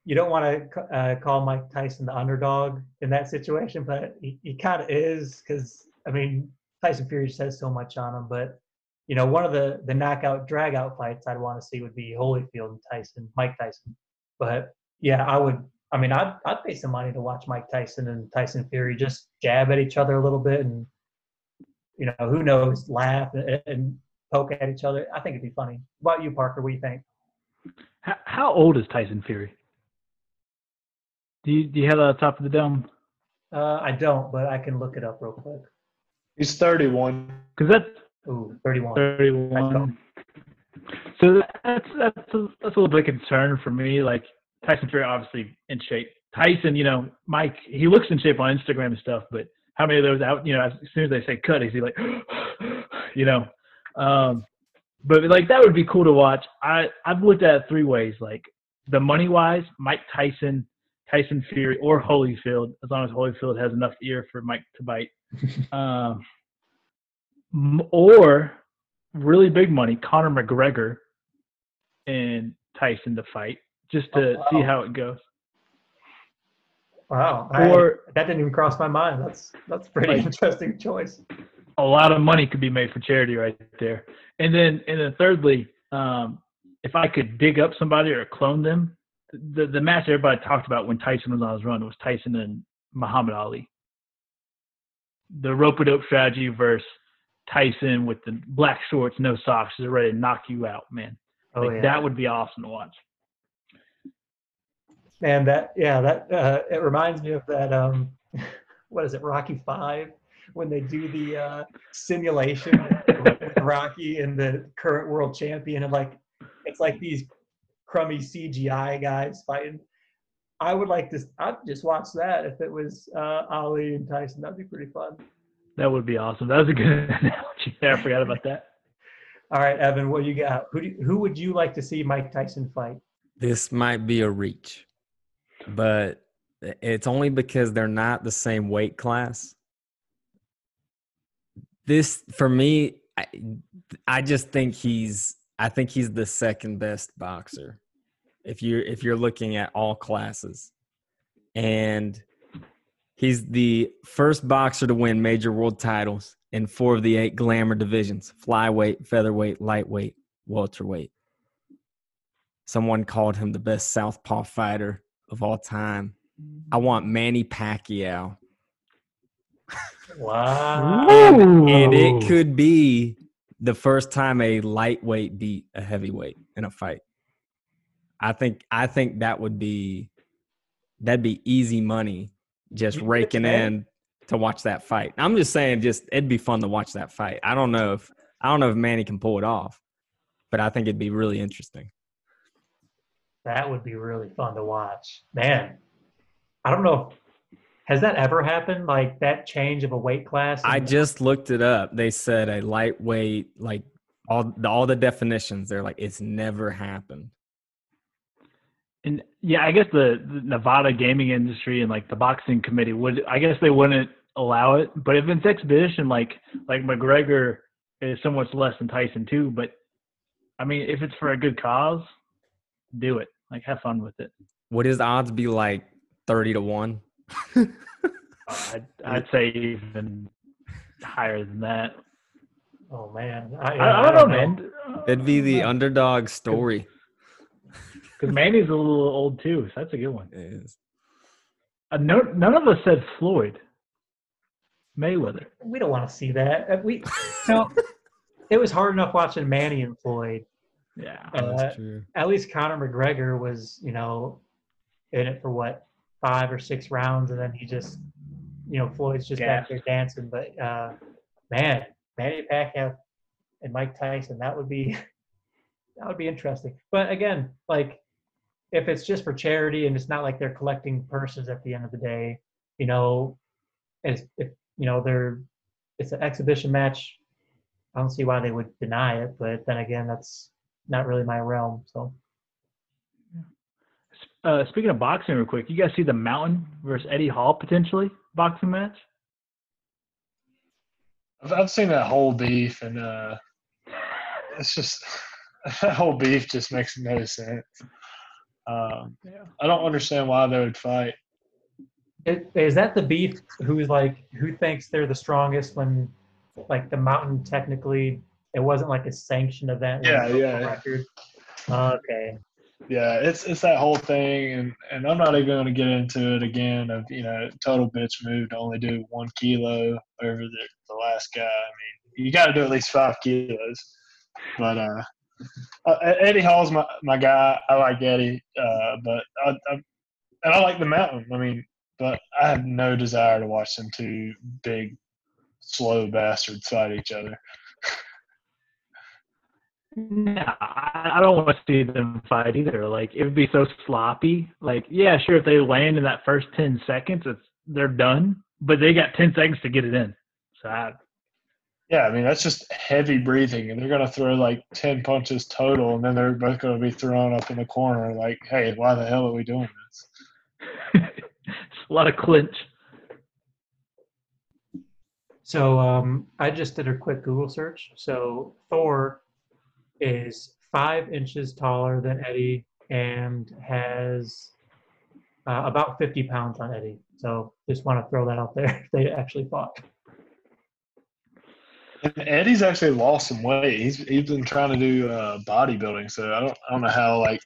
S4: you don't want to uh, call Mike Tyson the underdog in that situation, but he, he kind of is because I mean Tyson Fury says so much on him. But you know, one of the the knockout drag out fights I'd want to see would be Holyfield and Tyson, Mike Tyson. But yeah, I would. I mean, I'd I'd pay some money to watch Mike Tyson and Tyson Fury just jab at each other a little bit and you know who knows laugh and, and poke at each other. I think it'd be funny. What about you, Parker? What do you think?
S3: How, how old is Tyson Fury? Do you, do you have that top of the dome?
S4: Uh, I don't, but I can look it up real quick.
S2: He's 31.
S3: Because that's
S4: Ooh, 31.
S3: 31. So that's that's a, that's a little bit of concern for me. Like Tyson Fury, obviously in shape. Tyson, you know, Mike, he looks in shape on Instagram and stuff, but how many of those out? You know, as soon as they say cut, is he like, you know? Um, but like that would be cool to watch. I I've looked at it three ways. Like the money wise, Mike Tyson, Tyson Fury, or Holyfield, as long as Holyfield has enough ear for Mike to bite. um, or really big money, Conor McGregor and Tyson to fight, just to
S4: Oh,
S3: see how it goes.
S4: Wow. I-
S3: Or
S4: that didn't even cross my mind. That's that's pretty
S3: Like-
S4: interesting choice.
S3: A lot of money could be made for charity right there. And then, and then thirdly, um, if I could dig up somebody or clone them, the the match everybody talked about when Tyson was on his run was Tyson and Muhammad Ali. The rope a dope strategy versus Tyson with the black shorts, no socks, is ready to knock you out, man.
S4: Oh
S3: Like,
S4: yeah.
S3: That would be awesome to watch.
S4: Man, that yeah, that uh, it reminds me of that. Um, what is it, Rocky Five, when they do the uh, simulation with Rocky and the current world champion, and like it's like these crummy CGI guys fighting. I would like to. I'd just watch that if it was uh, Ali and Tyson. That'd be pretty fun.
S3: That would be awesome. That was a good analogy. I forgot about that.
S4: All right, Evan, what do you got? Who do you, who would you like to see Mike Tyson fight?
S5: This might be a reach, but it's only because they're not the same weight class. This for me, I, I just think he's I think he's the second best boxer. If you're if you're looking at all classes. And he's the first boxer to win major world titles in four of the eight glamour divisions: flyweight, featherweight, lightweight, welterweight. Someone called him the best southpaw fighter of all time. I want Manny Pacquiao.
S4: Wow.
S5: And it could be the first time a lightweight beat a heavyweight in a fight. I think I think that would be that'd be easy money just
S4: You
S5: raking in to watch that fight. I'm just saying just it'd be fun to watch that fight. I don't know if I don't know if Manny can pull it off, but I think it'd be really interesting.
S4: That would be really fun to watch. Man, I don't know. Has that ever happened? Like that change of a weight class?
S5: I
S4: And-
S5: just looked it up. They said a lightweight, like all the, all the definitions. They're like it's never happened.
S3: And yeah, I guess the, the Nevada gaming industry and like the boxing committee would, I guess they wouldn't allow it. But if it's exhibition, like like McGregor is so much less than Tyson too. But I mean, if it's for a good cause, do it. Like have fun with it.
S5: Would his odds be like thirty to one?
S3: I'd, I'd say even higher than that.
S4: oh man, I,
S3: I, I don't know, man.
S5: It'd be the underdog story.
S3: Because Manny's a little old too, so that's a good one.
S5: Is
S3: Uh, no, none of us said Floyd Mayweather.
S4: We don't want to see that. Uh, We so it was hard enough watching Manny and Floyd.
S3: Yeah.
S4: Uh,
S5: That's true.
S4: at least Conor McGregor was, you know, in it for what five or six rounds, and then he just, you know, Floyd's just back there dancing. But uh, man, Manny Pacquiao and Mike Tyson, that would be that would be interesting. But again, like if it's just for charity and it's not like they're collecting purses at the end of the day, you know, as if you know they're it's an exhibition match. I don't see why they would deny it, but then again, that's not really my realm. So
S3: Uh, speaking of boxing, real quick, you guys see the Mountain versus Eddie Hall potentially boxing match?
S2: I've, I've seen that whole beef, and uh, it's just that whole beef just makes no sense. Um,
S3: Yeah.
S2: I don't understand why they would fight.
S4: It, is that the beef who's like who thinks they're the strongest when like the mountain technically it wasn't like a sanctioned event when
S2: Yeah,
S4: it broke the
S2: yeah.
S4: record? okay
S2: Yeah, it's it's that whole thing, and and I'm not even going to get into it again. Of you know, total bitch move to only do one kilo over the the last guy. I mean, you got to do at least five kilos. But uh, uh, Eddie Hall's my my guy. I like Eddie, uh, but I, I and I like the mountain. I mean, but I have no desire to watch them two big, slow bastards fight each other.
S3: No, I I don't want to see them fight either. Like it would be so sloppy. Like yeah, sure, if they land in that first ten seconds, it's they're done. But they got ten seconds to get it in. So I,
S2: Yeah, I mean that's just heavy breathing, and they're gonna throw like ten punches total, and then they're both gonna be thrown up in the corner. Like, hey, why the hell are we doing this?
S3: it's a lot of clinch.
S4: so um i just did a quick google search so thor is five inches taller than eddie and has uh, about 50 pounds on eddie so just want to throw that out there they actually fought
S2: And Eddie's actually lost some weight. He's he's been trying to do uh, bodybuilding, so I don't I don't know how like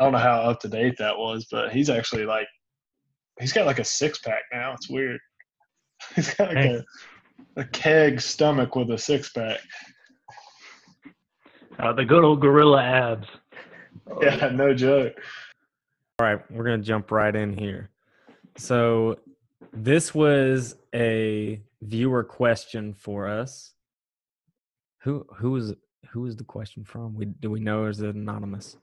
S2: I don't know how up to date that was, but he's actually like he's got like a six pack now. It's weird. He's got like a a keg stomach with a six pack.
S3: Uh, the good old gorilla abs.
S2: Yeah, no joke.
S5: All right, we're gonna jump right in here. So this was a viewer question for us. Who who is who is the question from? We do we know or is it anonymous?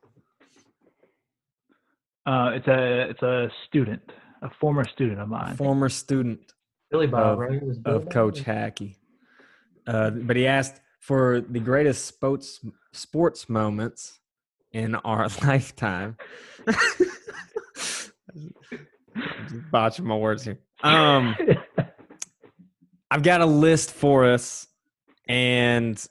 S3: Uh, it's a it's a student, a former student of mine.
S5: Former student
S4: billy bob
S5: Of-
S4: right was Billy
S5: of
S4: Bob?
S5: Coach Haake. Uh, but he asked for the greatest sports sports moments in our lifetime. Just botching my words here. Um, I've got a list for us, and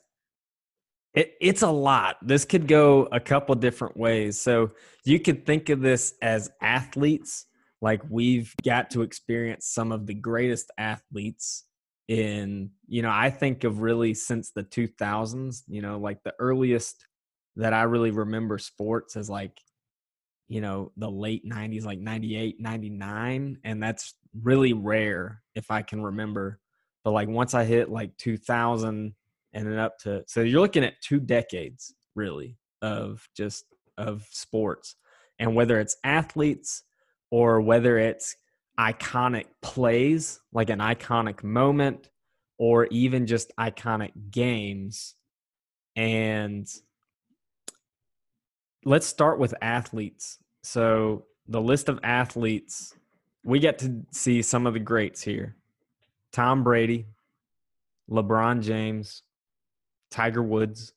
S5: it, it's a lot. This could go a couple different ways. So you could think of this as athletes, like we've got to experience some of the greatest athletes in, you know, I think of really since the 2000s, you know, like the earliest that I really remember sports as like, you know, the late 90s, like 98, 99. And that's really rare if I can remember. But like once I hit like 2000 and then up to, so you're looking at two decades really of just of sports. And whether it's athletes or whether it's iconic plays, like an iconic moment, or even just iconic games. And let's start with athletes. So, the list of athletes, we get to see some of the greats here Tom Brady, LeBron James, Tiger Woods,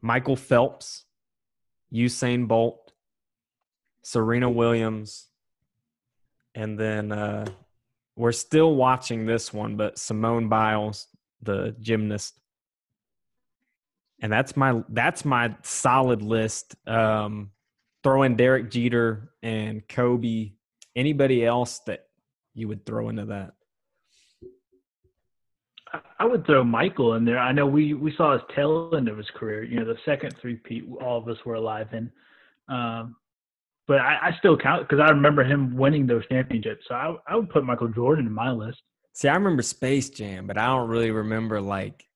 S5: Michael Phelps, Usain Bolt, Serena Williams, and then uh, we're still watching this one, but Simone Biles, the gymnast. And that's my that's my solid list. Um, throw in Derek Jeter and Kobe. Anybody else that you would throw into that?
S3: I- would throw Michael in there. I know we we saw his tail end of his career. You know, the second three peat all of us were alive in. Um, but I, I still count because I remember him winning those championships. So I, I would put Michael Jordan in my list.
S5: See, I remember Space Jam, but I don't really remember like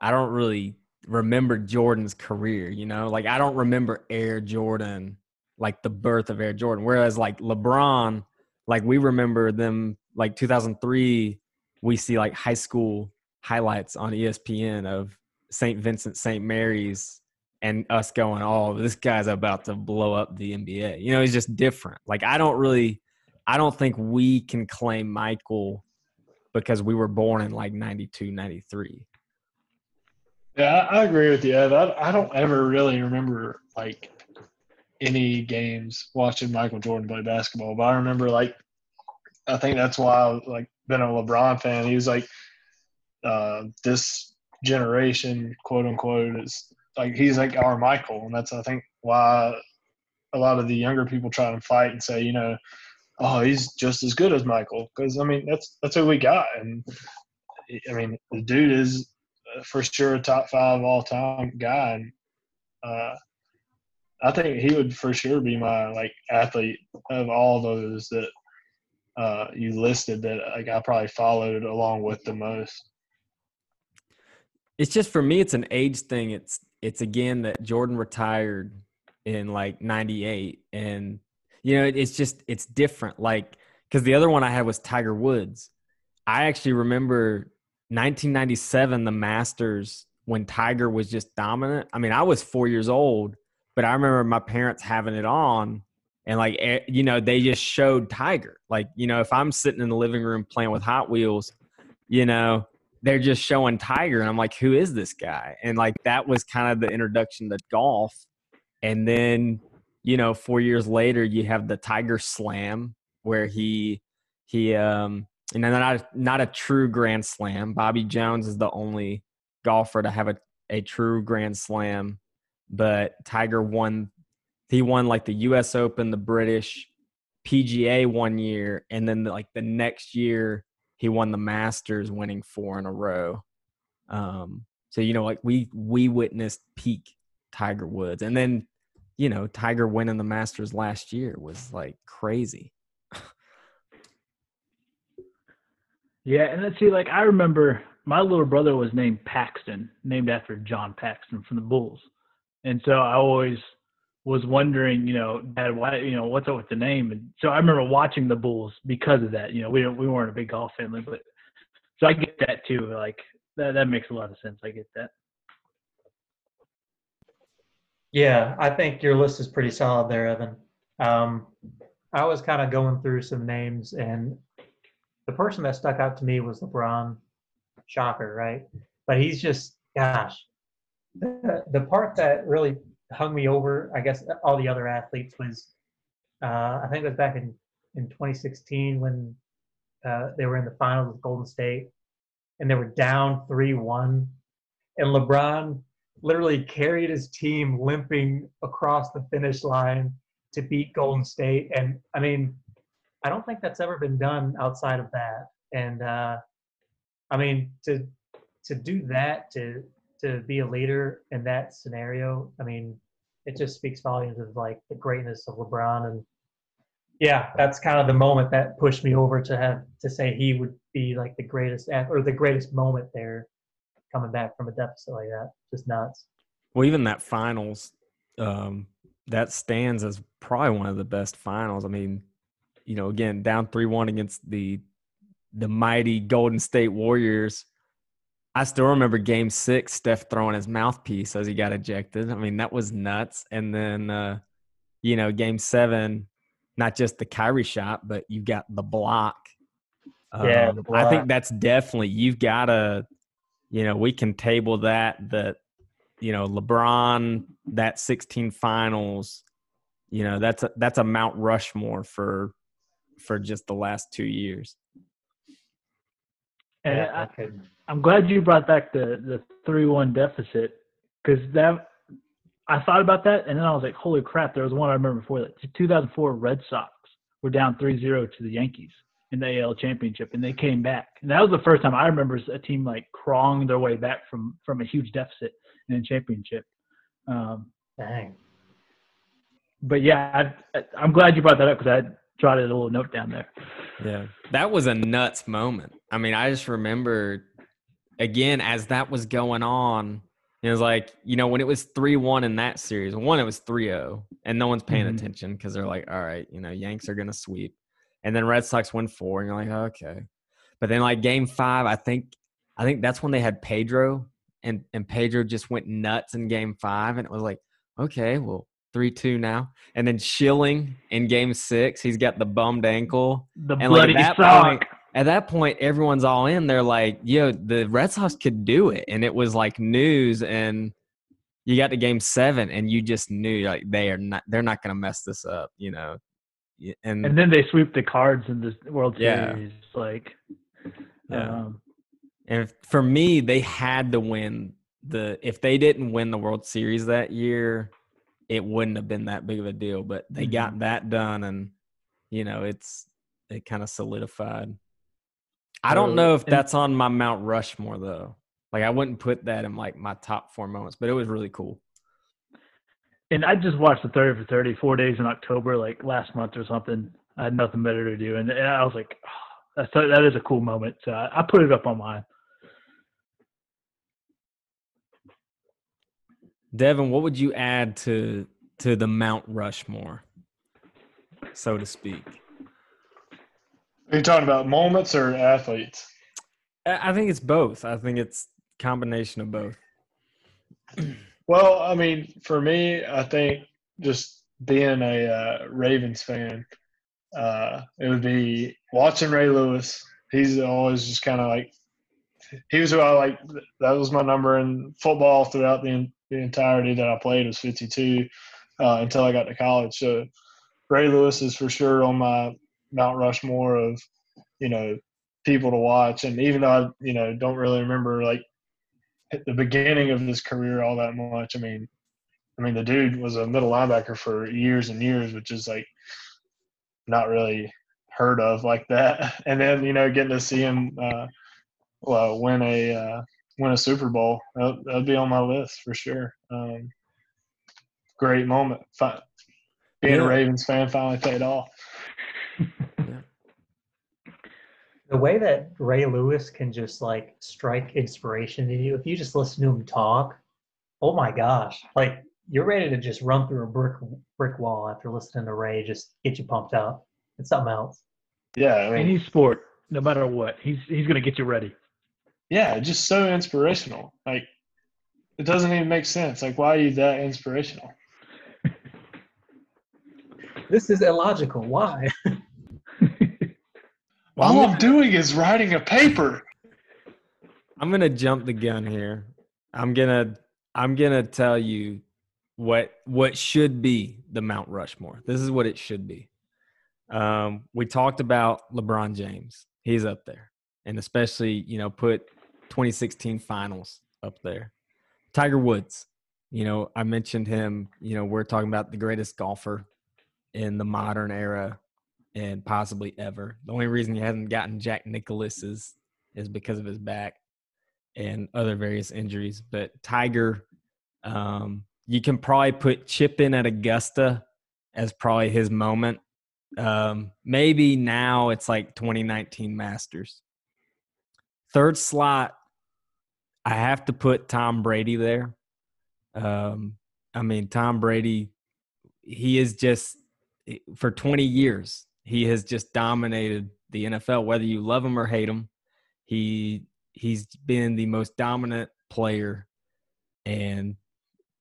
S5: I don't really remember Jordan's career, you know? Like I don't remember Air Jordan, like the birth of Air Jordan. Whereas like LeBron, like we remember them like 2003, we see like high school highlights on ESPN of St. Vincent St. Mary's and us going, "Oh, this guy's about to blow up the NBA." You know, he's just different. Like I don't really I don't think we can claim Michael because we were born in like 92, 93.
S2: Yeah, I, agree with you. I, I don't ever really remember like any games watching Michael Jordan play basketball, but I remember like I think that's why I was like been a LeBron fan. He was like uh, this generation, quote unquote, is like he's like our Michael, and that's I think why a lot of the younger people try and fight and say, you know, oh, he's just as good as Michael, because I mean that's that's who we got, and I mean the dude is uh, for sure a top five all time guy, and uh, I think he would for sure be my like athlete of all those that uh, you listed that like I probably followed along with the most.
S5: It's just for me, it's an age thing. It's it's again that Jordan retired in like '98, and you know, it's just it's different. Like because the other one I had was Tiger Woods. I actually remember 1997, the Masters when Tiger was just dominant. I mean, I was four years old, but I remember my parents having it on. And like eh, you know, they just showed Tiger. Like you know, if I'm sitting in the living room playing with Hot Wheels, you know, they're just showing Tiger, and I'm like, who is this guy? And like that was kind of the introduction to golf. And then, you know, four years later, you have the Tiger Slam where he he um and then not not a true Grand Slam. Bobby Jones is the only golfer to have a a true Grand Slam, but Tiger won. He won like the U.S. Open, the British PGA one year, and then like the next year he won the Masters, winning four in a row. Um, so you know, like we we witnessed peak Tiger Woods, and then you know Tiger winning the Masters last year was like crazy.
S3: Yeah, and let's see, like I remember my little brother was named Paxton, named after John Paxson from the Bulls, and so I always was wondering, you know, Dad, why, you know, what's up with the name? And so I remember watching the Bulls because of that. You know, we we weren't a big golf family, but so I get that too. Like that that makes a lot of sense. I get that.
S4: Yeah, I think your list is pretty solid there, Evan. Um, I was kind of going through some names, and the person that stuck out to me was LeBron. Shocker, right? But he's just, gosh, the, the part that really hung me over, I guess, all the other athletes was, uh, I think it was back in, in 2016 when uh, they were in the finals with Golden State, and they were down 3 1. And LeBron literally carried his team limping across the finish line to beat Golden State. And I mean, I don't think that's ever been done outside of that. And uh, I mean, to to do that, to to be a leader in that scenario, I mean, it just speaks volumes of like the greatness of LeBron. And yeah, that's kind of the moment that pushed me over to have to say he would be like the greatest or the greatest moment there coming back from a deficit like that. Just nuts.
S5: Well, even that finals, um, that stands as probably one of the best finals. I mean, you know, again, down three one against the the mighty Golden State Warriors. I still remember Game Six, Steph throwing his mouthpiece as he got ejected. I mean, that was nuts. And then, uh, you know, Game Seven, not just the Kyrie shot, but you got the block.
S4: Yeah,
S5: Um,
S4: the
S5: I think that's definitely you've got to, you know, we can table that that you know LeBron that 16 finals, you know that's a, that's a Mount Rushmore for for just the last two years.
S3: And
S4: Yeah,
S3: I, I'm glad you brought back the the three one deficit because that I thought about that and then I was like, holy crap! There was one I remember before that. 2004 Red Sox were down 3-0 to the Yankees in the AL Championship and they came back. And that was the first time I remember a team like crawling their way back from from a huge deficit in a championship. Um,
S4: Dang.
S3: but yeah, I, I'm glad you brought that up because I jotted a little note down there.
S5: Yeah, that was a nuts moment. I mean, I just remember again as that was going on. It was like, you know, when it was 3 1 in that series, one, it was 3 0, and no one's paying
S3: Mhm.
S5: attention because they're like, all right, you know, Yanks are going to sweep. And then Red Sox win four, and you're like, okay. But then, like, game five, I think, I think that's when they had Pedro, and, and Pedro just went nuts in game five, and it was like, okay, well, 3 2 now. And then Schilling in game six, he's got the bummed ankle.
S3: The
S5: And, like,
S3: bloody
S5: at that
S3: sock.
S5: point- at that point, everyone's all in. They're like, yo, the Red Sox could do it. And it was like news. And you got to game seven and you just knew like they are not, they're not going to mess this up, you know? And,
S3: and then they sweep the cards in the World
S5: Yeah.
S3: Series. Like,
S5: Yeah.
S3: um,
S5: and for me, they had to win the, if they didn't win the World Series that year, it wouldn't have been that big of a deal. But they got mm-hmm. that done and, you know, it's, it kind of solidified. I don't know if that's on my Mount Rushmore though. Like I wouldn't put that in like my top four moments, but it was really cool.
S3: and I just watched the 30 for 30 four days in October, like last month or something. I had nothing better to do, and, and I was like, oh, that's that is a cool moment. So I, I put it up on mine.
S5: Devin, what would you add to to the Mount Rushmore, so to speak?
S2: Are you talking about moments or athletes?
S5: I think it's both. I think it's combination of both.
S2: Well, I mean, for me, I think just being a uh, Ravens fan, uh, it would be watching Ray Lewis. He's always just kind of like he was who I like. That was my number in football throughout the the entirety that I played was 52 uh, until I got to college. So Ray Lewis is for sure on my Mount Rushmore of you know people to watch. And even though I you know don't really remember like at the beginning of his career all that much. I mean, I mean the dude was a middle linebacker for years and years, which is like not really heard of like that. And then you know getting to see him uh, well win a uh, win a Super Bowl that that'd be on my list for sure. Um, great moment. Fi- Being
S5: Yeah.
S2: a Ravens fan finally paid off.
S4: The way that Ray Lewis can just like strike inspiration in you, if you just listen to him talk, oh my gosh, like you're ready to just run through a brick brick wall after listening to Ray, just get you pumped up. It's something else.
S2: Yeah, I mean,
S3: Any sport, no matter what, he's he's gonna get you ready.
S2: Yeah, just so inspirational. Like it doesn't even make sense. Like why are you that inspirational?
S4: This is illogical. Why?
S2: All
S5: I'm,
S2: I'm doing is writing a paper.
S5: I'm gonna jump the gun here. I'm gonna I'm gonna tell you what what should be the Mount Rushmore. This is what it should be. Um, we talked about LeBron James. He's up there, and especially you know put 2016 Finals up there. Tiger Woods. You know I mentioned him. You know we're talking about the greatest golfer in the modern era and possibly ever. The only reason he hasn't gotten Jack Nicklaus is is because of his back and other various injuries. But Tiger, um, you can probably put Chip in at Augusta as probably his moment. Um, maybe now it's like 2019 Masters. Third slot, I have to put Tom Brady there. Um, I mean, Tom Brady, he is just for 20 years, he has just dominated the NFL, whether you love him or hate him. He he's been the most dominant player, and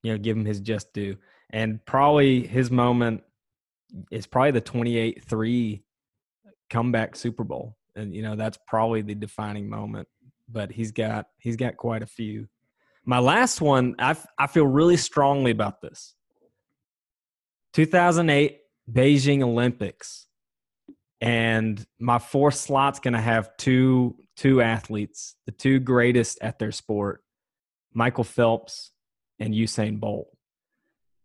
S5: you know, give him his just due. And probably his moment is probably the 28-3 comeback Super Bowl, and you know that's probably the defining moment. But he's got he's got quite a few. My last one, I I feel really strongly about this. 2008 Beijing Olympics and my fourth slot's going to have two two athletes, the two greatest at their sport, Michael Phelps and Usain Bolt.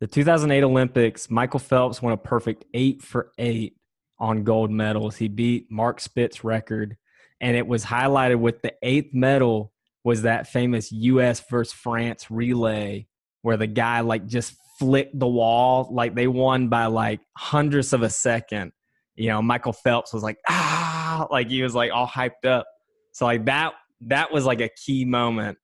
S5: The 2008 Olympics, Michael Phelps won a perfect 8 for 8 on gold medals. He beat Mark Spitz's record and it was highlighted with the eighth medal was that famous US versus France relay where the guy like just flicked the wall like they won by like hundredths of a second you know, Michael Phelps was like, ah, like he was like all hyped up. So like that that was like a key moment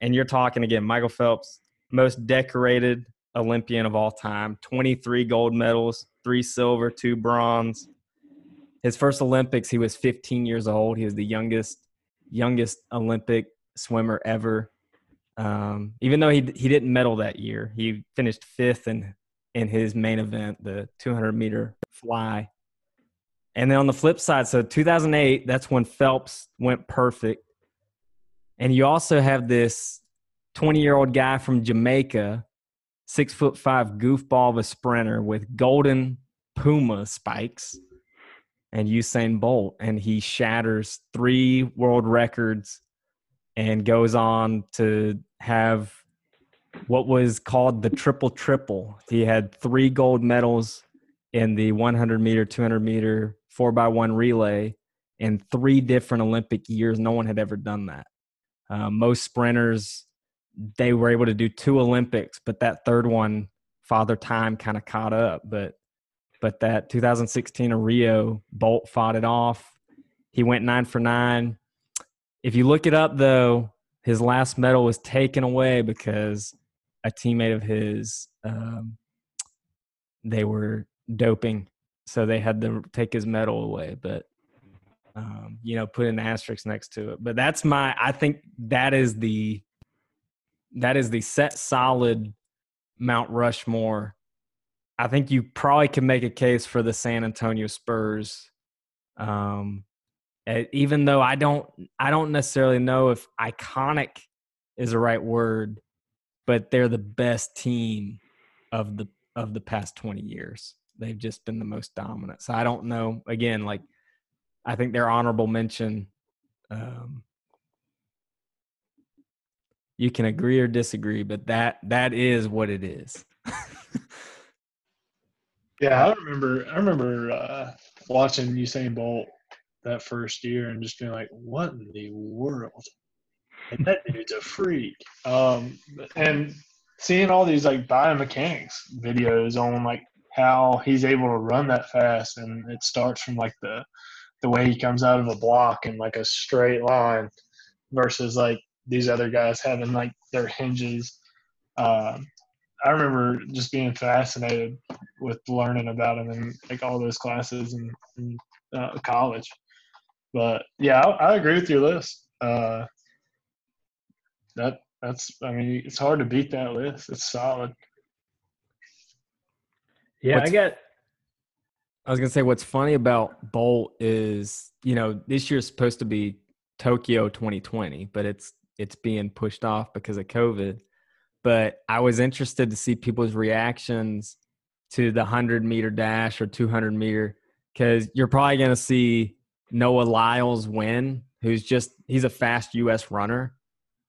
S5: and you're talking again, Michael Phelps, most decorated Olympian of all time, 23 gold medals, three silver, two bronze. His first Olympics, he was 15 years old. He was the youngest youngest Olympic swimmer ever. Um, even though he he didn't medal that year, he finished fifth in in his main event, the 200 meter fly. And then on the flip side, so 2008, that's when Phelps went perfect. And you also have this 20 year old guy from Jamaica, six foot five goofball of a sprinter with golden Puma spikes and Usain Bolt. And he shatters three world records and goes on to have what was called the triple triple. He had three gold medals in the 100 meter, 200 meter, four by one relay in three different Olympic years. No one had ever done that. Uh, most sprinters, they were able to do two Olympics, but that third one, Father Time kind of caught up. But but that 2016 Rio, Bolt fought it off. He went nine for nine. If you look it up, though, his last medal was taken away because a teammate of his um, they were doping, so they had to take his medal away. But um, you know, put an asterisk next to it. But that's my. I think that is the that is the set solid Mount Rushmore. I think you probably can make a case for the San Antonio Spurs. Um, even though I don't, I don't necessarily know if iconic is the right word, but they're the best team of the of the past 20 years. They've just been the most dominant. So I don't know. Again, like I think their honorable mention. Um, you can agree or disagree, but that that is what it is.
S2: Yeah, I remember. I remember uh, watching Usain Bolt that first year and just being like, "What in the world?" Like, that dude's a freak. Um, and seeing all these like biomechanics videos on like how he's able to run that fast, and it starts from like the the way he comes out of a block in like a straight line versus like these other guys having like their hinges. Um, I remember just being fascinated with learning about him in like all those classes in, in uh, college. But yeah, I, I, agree with your list. Uh, that that's I mean it's hard to beat that list. It's solid.
S3: Yeah, What's, I get
S5: I was gonna say what's funny about Bolt is you know this year's supposed to be Tokyo 2020, but it's it's being pushed off because of COVID. But I was interested to see people's reactions to the 100 meter dash or 200 meter because you're probably going to see Noah Lyles win, who's just, he's a fast US runner.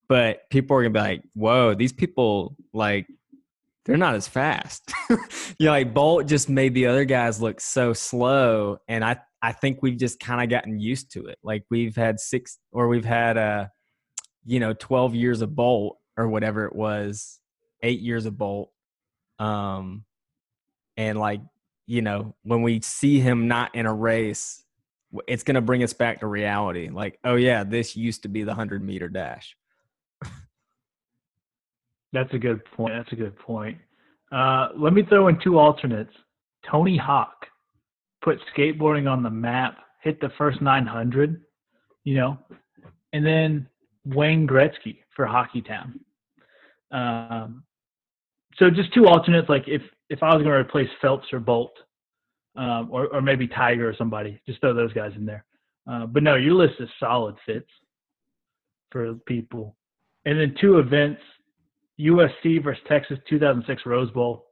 S5: But people are going to be like, whoa, these people, like, they're not as fast. you know, like Bolt just made the other guys look so slow, and I I think we've just kind of gotten used to it. Like we've had six or we've had uh you know twelve years of Bolt or whatever it was, eight years of Bolt, um, and like you know when we see him not in a race, it's gonna bring us back to reality. Like oh yeah, this used to be the hundred meter dash.
S3: That's a good point. That's a good point. Uh, let me throw in two alternates. Tony Hawk put skateboarding on the map, hit the first 900, you know, and then Wayne Gretzky for Hockey Town. Um, so just two alternates. Like if if I was going to replace Phelps or Bolt, um, or or maybe Tiger or somebody, just throw those guys in there. Uh, but no, your list is solid fits for people. And then two events USC versus Texas 2006 Rose Bowl.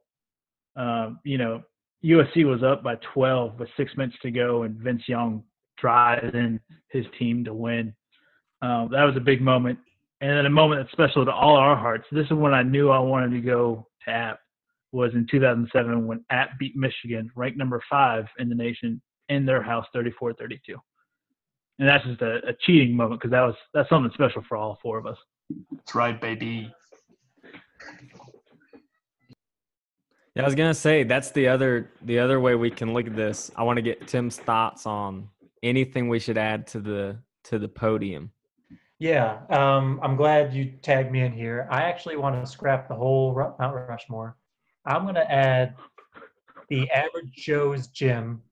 S3: Um, you know, USC was up by 12 with six minutes to go, and Vince Young drives in his team to win. Um, that was a big moment, and then a moment that's special to all our hearts. This is when I knew I wanted to go to App. Was in 2007 when App beat Michigan, ranked number five in the nation, in their house, 34-32. And that's just a, a cheating moment because that was that's something special for all four of us.
S2: That's right, baby.
S5: Yeah, I was gonna say that's the other the other way we can look at this. I want to get Tim's thoughts on anything we should add to the to the podium.
S4: Yeah, um, I'm glad you tagged me in here. I actually want to scrap the whole Mount Rushmore. I'm going to add the average Joe's gym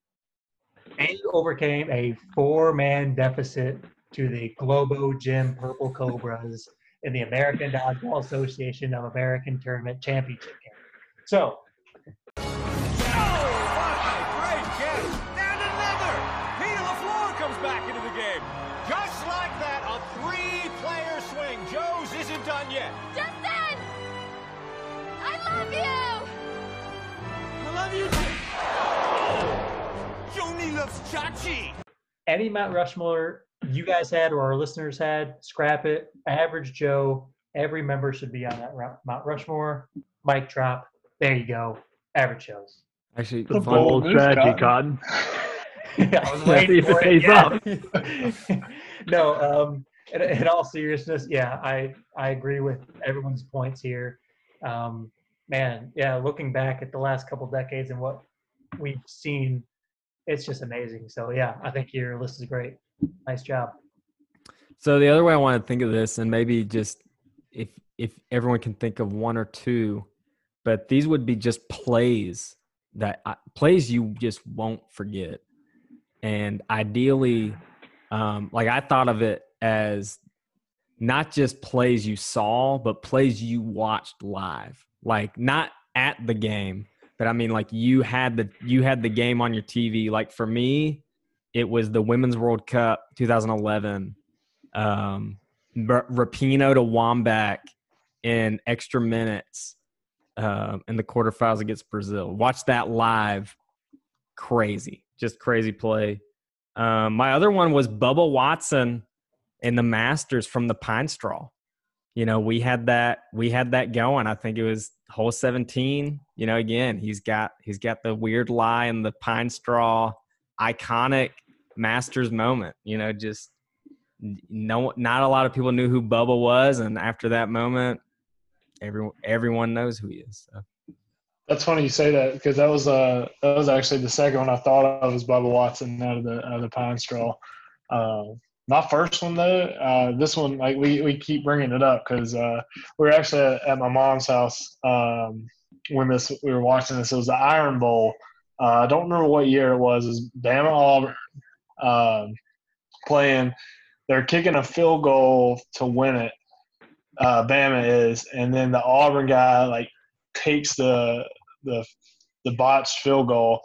S4: and overcame a four-man deficit to the Globo Gym Purple Cobras in the American Dodgeball Association of American Tournament Championship game. So, any Mount Rushmore you guys had or our listeners had, scrap it. Average Joe, every member should be on that Ru- Mount Rushmore. Mic drop. There you go. Average shows.
S5: Actually,
S3: The
S2: The
S5: fun-
S3: bold
S2: move,
S3: strategy,
S2: Cotton.
S3: Cotton.
S4: I was
S3: See
S4: waiting
S3: if it
S4: for
S3: pays
S4: yeah. no, um, in, in all seriousness, yeah, I I agree with everyone's points here. Um, man, yeah, looking back at the last couple decades and what we've seen, it's just amazing. So yeah, I think your list is great. Nice job.
S5: So the other way I want to think of this, and maybe just if if everyone can think of one or two, but these would be just plays that I, plays you just won't forget, and ideally, um, like I thought of it as not just plays you saw, but plays you watched live, like not at the game, but I mean like you had the you had the game on your TV. Like for me, it was the Women's World Cup 2011 um, Rapinoe to Wambach in extra minutes um, in the quarterfinals against Brazil. Watch that live. Crazy, just crazy play. Um, my other one was Bubba Watson in the Masters from the Pine Straw. You know, we had that we had that going. I think it was hole 17. You know, again, he's got he's got the weird lie and the Pine Straw, iconic Masters moment. You know, just no not a lot of people knew who Bubba was, and after that moment, everyone everyone knows who he is. So.
S2: That's funny you say that because that was uh that was actually the second one I thought of was Bubba Watson out of the out of the Pine Straw. Uh, not first one though. Uh, this one like we, we keep bringing it up because uh, we were actually at, at my mom's house um, when this we were watching this. It was the Iron Bowl. Uh, I don't remember what year it was. It was Bama Auburn um, playing. They're kicking a field goal to win it. Uh, Bama is, and then the Auburn guy like takes the the the botched field goal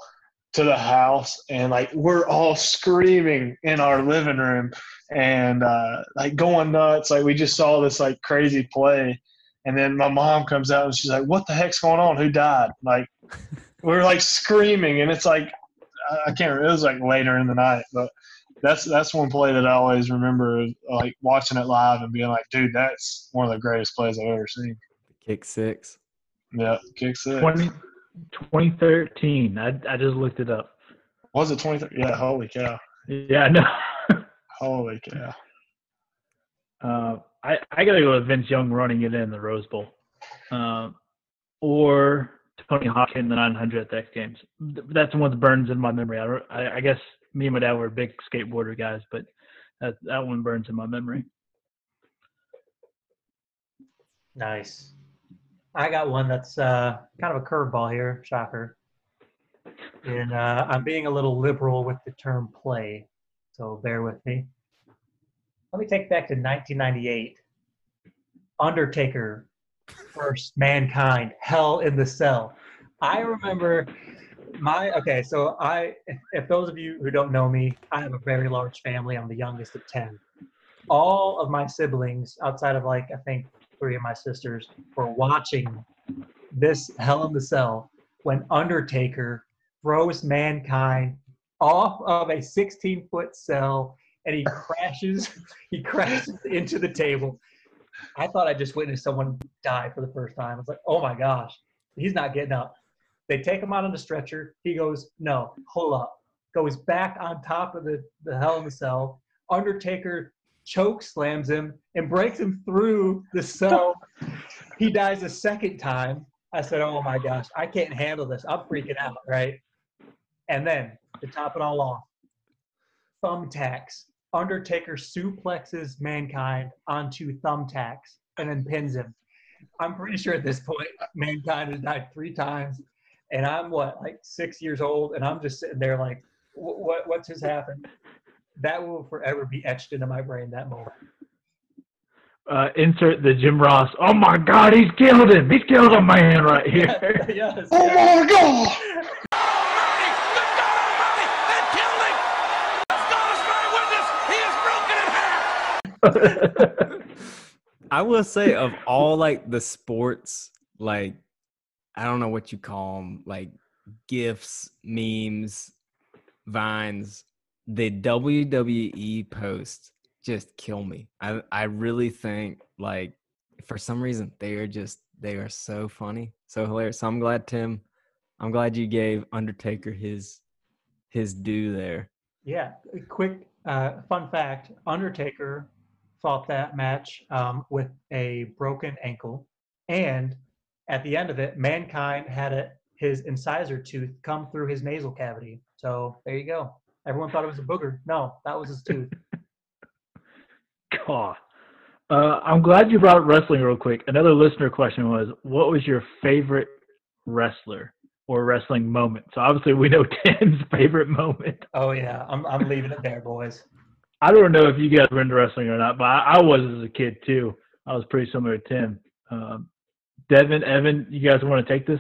S2: to the house and like we're all screaming in our living room and uh like going nuts. Like we just saw this like crazy play and then my mom comes out and she's like what the heck's going on? Who died? Like we are like screaming and it's like I- i can't remember it was like later in the night but that's that's one play that i always remember like watching it live and being like dude that's one of the greatest plays i've ever seen.
S5: Kick six.
S2: yeah kick six.
S3: 20, 2013. I, I just looked it up.
S2: Was it 23? Yeah, holy cow.
S3: Yeah, no.
S2: Holy cow.
S3: Uh, I I gotta go with Vince Young running it in the Rose Bowl, um, or Tony Hawk in the 900 at the X Games. That's the one that burns in my memory. I, I, I guess me and my dad were big skateboarder guys, but that that one burns in my memory.
S4: Nice. I got one that's uh, kind of a curveball here, shocker. And uh, I'm being a little liberal with the term play, so bear with me. Let me take back to 1998. Undertaker versus Mankind, Hell in the Cell. I remember my okay. So I, if, those of you who don't know me, I have a very large family. I'm the youngest of ten. All of my siblings, outside of like I think three of my sisters, were watching this Hell in the Cell when Undertaker throws Mankind off of a 16 foot cell and he crashes he crashes into the table. I thought I just witnessed someone die for the first time. I was like, oh my gosh, he's not getting up. They take him out on the stretcher. He goes, no, hold up. Goes back on top of the, the Hell in the Cell. Undertaker choke slams him and breaks him through the cell. he dies a second time. I said, oh my gosh, I can't handle this. I'm freaking out, right? And then to top it all off, thumbtacks Undertaker suplexes Mankind onto thumbtacks and then pins him. I'm pretty sure at this point, Mankind has died three times, and I'm what like six years old, and I'm just sitting there like, what, what just happened? That will forever be etched into my brain. That moment.
S3: Uh, insert the Jim Ross. Oh my God, he's killed him. He's killed a man right here.
S4: yes.
S2: Oh my god!
S5: I will say of all like the sports, like I don't know what you call them, like gifs, memes, vines. The WWE posts just kill me. I I really think like for some reason they are just they are so funny, so hilarious. So I'm glad Tim, I'm glad you gave Undertaker his his due there.
S4: Yeah, quick uh, fun fact: Undertaker fought that match um, with a broken ankle, and at the end of it, Mankind had a, his incisor tooth come through his nasal cavity. So there you go. Everyone thought it was a booger. No, that was his tooth.
S3: God. Uh, I'm glad you brought up wrestling real quick. Another listener question was, what was your favorite wrestler or wrestling moment? So obviously we know Tim's favorite moment.
S4: oh yeah, I'm I'm leaving it there, boys.
S3: I don't know if you guys were into wrestling or not, but I, I was as a kid too. I was pretty similar to Tim. Um, Devin, Evan, you guys want to take this?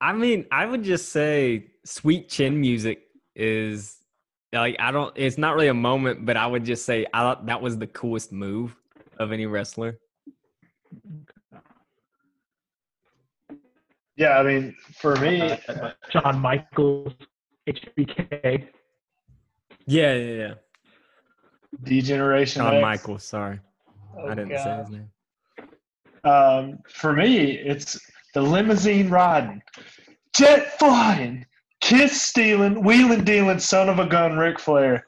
S5: I mean, I would just say sweet chin music is like I don't. It's not really a moment, but I would just say I thought that was the coolest move of any wrestler.
S2: Yeah, I mean, for me,
S3: Uh, Shawn Michaels, HBK.
S5: Yeah, yeah, yeah.
S2: Degeneration
S5: John
S2: X.
S5: Michaels. Sorry,
S4: Oh,
S5: I didn't say his name.
S2: Um, for me, it's the limousine riding, jet flying, kiss stealing, wheeling dealing, son of a gun, Ric Flair.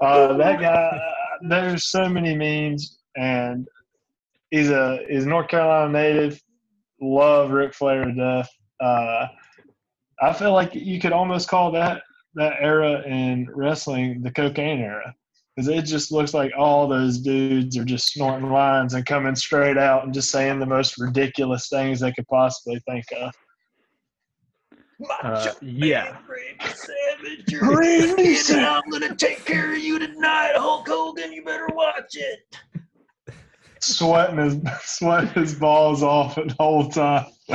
S2: Uh, that guy. There's so many memes, and he's a a North Carolina native. Love Ric Flair to death. Uh, I feel like you could almost call that that era in wrestling the cocaine era because it just looks like all those dudes are just snorting lines and coming straight out and just saying the most ridiculous things they could possibly think of.
S3: Uh, yeah.
S2: Randy Savage.
S4: I'm gonna take care of you tonight, Hulk Hogan. You better watch it.
S2: Sweating his sweating his balls off the whole time.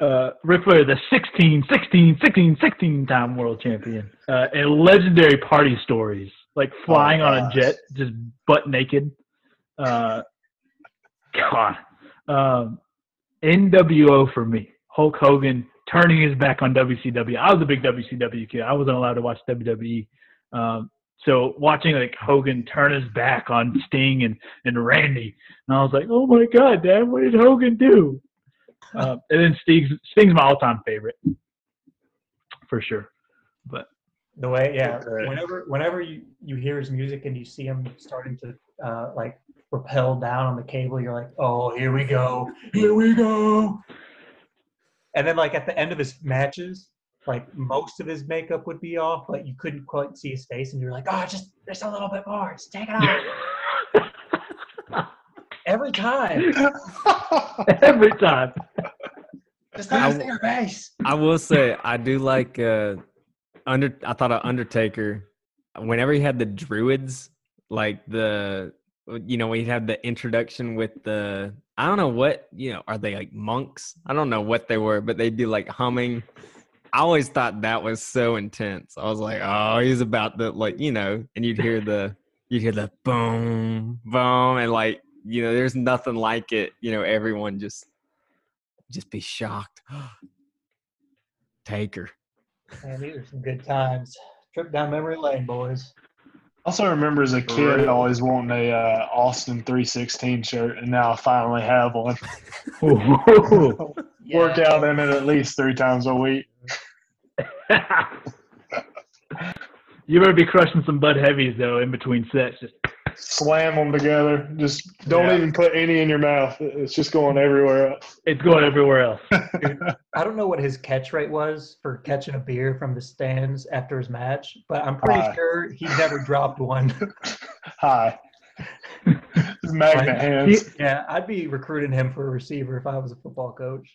S3: uh, Ric Flair, the 16, 16, 16, 16 time world champion. Uh, and legendary party stories, like flying on a jet, just butt naked. Uh, God. Um, NWO for me. Hulk Hogan turning his back on WCW. I was a big WCW kid. I wasn't allowed to watch WWE. Um, so watching like Hogan turn his back on Sting and, and Randy, and I was like, oh my God, Dad, what did Hogan do? Uh, and then Sting's, Sting's my all-time favorite, for sure. But
S4: The way, yeah. Whenever, whenever you you hear his music and you see him starting to uh, like rappel down on the cable, you're like, oh, here we go, here we go. And then, like at the end of his matches, like most of his makeup would be off, but you couldn't quite see his face, and you're like, oh, just just a little bit more, just take it off. Every time,
S3: every time,
S4: just let us
S5: I-
S4: see your face.
S5: I will say I do like uh under I thought of Undertaker whenever he had the druids like the Uh, you know he had the introduction with the I don't know what you know are they like monks? I don't know what they were but they'd be like humming. I always thought that was so intense. I was like oh he's about to like you know and you'd hear the you'd hear the boom boom and like you know there's nothing like it you know everyone just just be shocked. Taker
S4: Man, these are some good times. Trip down memory lane, boys.
S2: Also remember as a kid
S3: real.
S2: always wanting a uh, Austin 316 shirt, and now I finally have one.
S3: Ooh.
S2: Work out in it at least three times a week.
S3: you better be crushing some Bud Heavies though in between sets. Just
S2: Slam them together. Just don't
S3: Yeah.
S2: even put any in your mouth. It's just going everywhere else.
S3: It's going everywhere else.
S4: I don't know what his catch rate was for catching a beer from the stands after his match, but I'm pretty
S2: High.
S4: sure he never dropped one.
S2: Hi. His magnet
S4: Like,
S2: hands.
S4: yeah, I'd be recruiting him for a receiver if I was a football coach.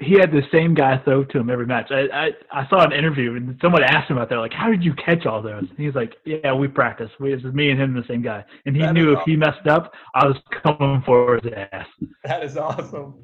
S3: He had the same guy throw to him every match. I, I I saw an interview and someone asked him about that, like, "How did you catch all those?" And he's like, "Yeah, we practice. We it's me and him, the same guy." And he
S4: That
S3: knew
S4: is
S3: if he messed up, I was coming for his ass.
S4: That is awesome.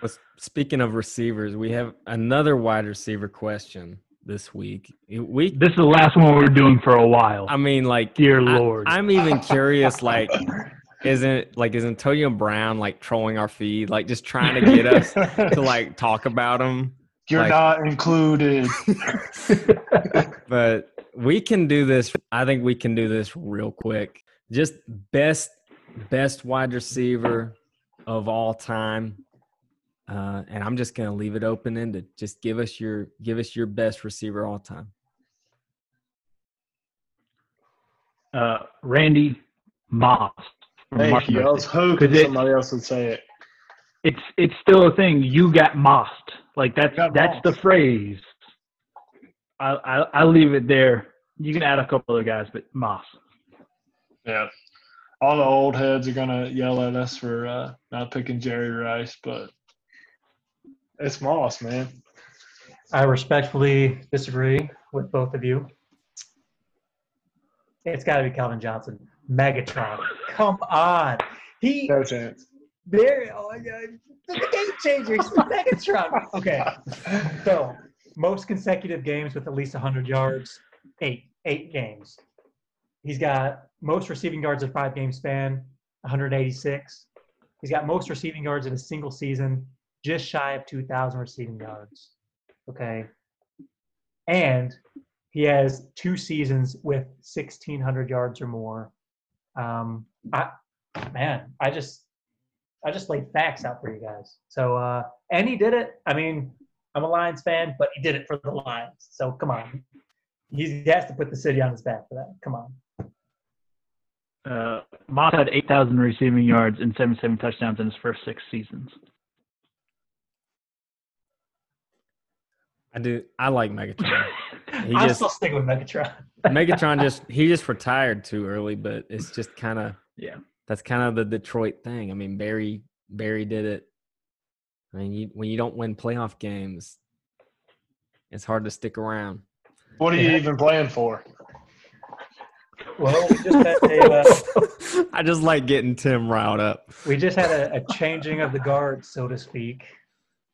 S5: Well, Speaking of receivers, we have another wide receiver question this week. We,
S3: This is the last one we're doing for a while.
S5: I mean, like,
S3: Dear
S5: I-
S3: Lord.
S5: I'm even curious, like, isn't like is Antonio Brown like trolling our feed, like just trying to get us to like talk about him?
S2: You're
S5: like-
S2: not included.
S5: But we can do this. I think we can do this real quick. Just best best wide receiver of all time. Uh, and I'm just gonna leave it open ended. Just give us your give us your best receiver all time.
S3: uh, Randy Moss. From
S2: Thank
S3: Marshall
S2: you. I was
S3: Method.
S2: hoping
S3: 'Cause it-
S2: somebody else would say it.
S3: It's it's still a thing. You got mossed. Like that's
S2: Got
S3: that's the phrase. I, I I leave it there. You can add a couple other guys, but Moss.
S2: Yeah. All the old heads are gonna yell at us for uh, not picking Jerry Rice, but it's Moss, man.
S4: I respectfully disagree with both of you. It's got to be Calvin Johnson. Megatron. Come on. He
S2: No chance.
S4: there. Oh my God. The game changer. He's Megatron. Okay. So most consecutive games with at least 100 yards. Eight. Eight games. He's got most receiving yards in five game span. 186. He's got most receiving yards in a single season. Just shy of 2,000 receiving yards. Okay. And he has two seasons with 1,600 yards or more. Um, I, man, I just, I just laid facts out for you guys. So, uh, and he did it. I mean, I'm a Lions fan, but he did it for the Lions. So come on, He's, he has to put the city on his back for that. Come on.
S3: Uh, Moss had 8,000 receiving yards and 77 touchdowns in his first six seasons.
S5: I do. I like Megatron. He
S4: I'm
S5: just-
S4: still sticking with Megatron.
S5: Megatron just he just retired too early, but it's just kind of
S3: Yeah.
S5: that's kind of the Detroit thing. I mean, Barry Barry did it. I mean, you, when you don't win playoff games, it's hard to stick around.
S2: What are you
S4: Yeah.
S2: even playing for?
S4: Well, we just had a, uh,
S5: I just like getting Tim riled up.
S4: we just had a, a changing of the guard, so to speak.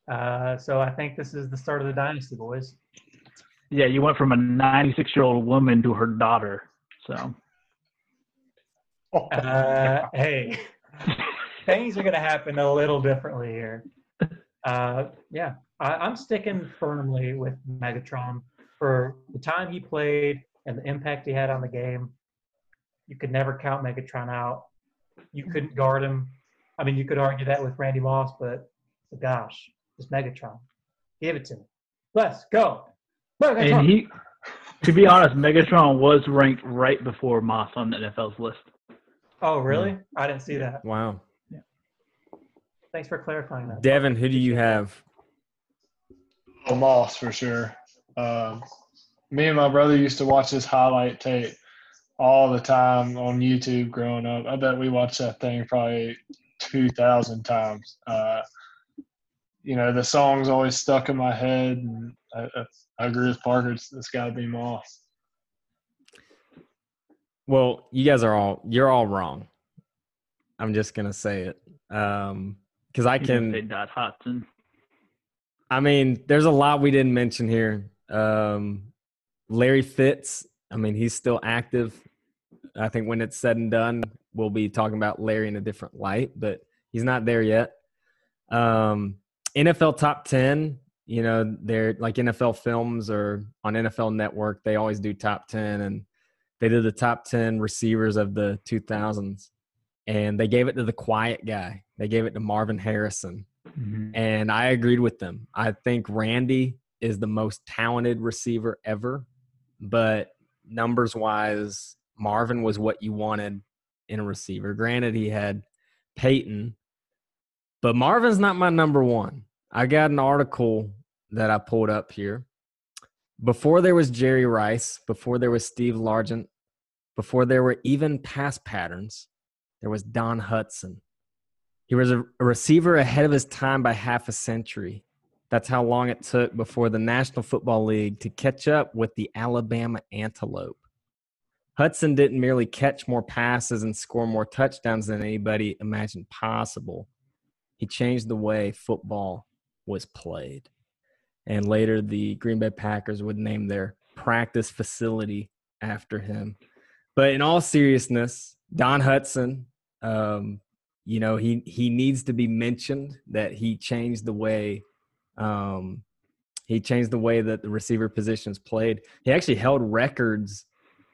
S4: Uh, so I think this is the start of the dynasty, boys.
S3: Yeah, you went from a 96 year old woman to her daughter. So
S4: Uh, hey, things are going to happen a little differently here. Uh, yeah, I, I'm sticking firmly with Megatron for the time he played and the impact he had on the game. You could never count Megatron out. You couldn't guard him. I mean, you could argue that with Randy Moss, but gosh, it's Megatron. Give it to me. Let's go. Megatron.
S3: and he, to be honest, Megatron was ranked right before Moss on the NFL's list.
S4: oh, really? I didn't see that.
S5: Wow, Yeah.
S4: Thanks for clarifying that.
S5: Devin, who do you have?
S2: Oh, Moss for sure. Um, me and my brother used to watch this highlight tape all the time on YouTube growing up. I bet we watched that thing probably two thousand times. Uh, you know, the song's always stuck in my head, and I, I, I agree with Parker. It's, it's got to be Moss.
S5: Well, you guys are all you're all wrong. I'm just gonna say it Um 'cause because I
S3: can say
S5: can.
S3: Don Hutson.
S5: I mean, there's a lot we didn't mention here. Um, Larry Fitz. I mean, he's still active. I think when it's said and done, we'll be talking about Larry in a different light, but he's not there yet. Um, NFL top 10, you know, they're like NFL films or on NFL network, they always do top 10 and they did the top 10 receivers of the 2000s and they gave it to the quiet guy. They gave it to Marvin Harrison
S3: Mhm.
S5: and I agreed with them. I think Randy is the most talented receiver ever, but numbers wise, Marvin was what you wanted in a receiver. Granted, he had Peyton, but Marvin's not my number one. I got an article that I pulled up here. Before there was Jerry Rice, before there was Steve Largent, before there were even pass patterns, there was Don Hutson. He was a, receiver ahead of his time by half a century. That's how long it took before the National Football League to catch up with the Alabama Antelope. Hutson didn't merely catch more passes and score more touchdowns than anybody imagined possible. He changed the way football was played. And later, the Green Bay Packers would name their practice facility after him. But in all seriousness, Don Hutson, um, you know, he he needs to be mentioned that he changed the way um, he changed the way that the receiver positions played. He actually held records.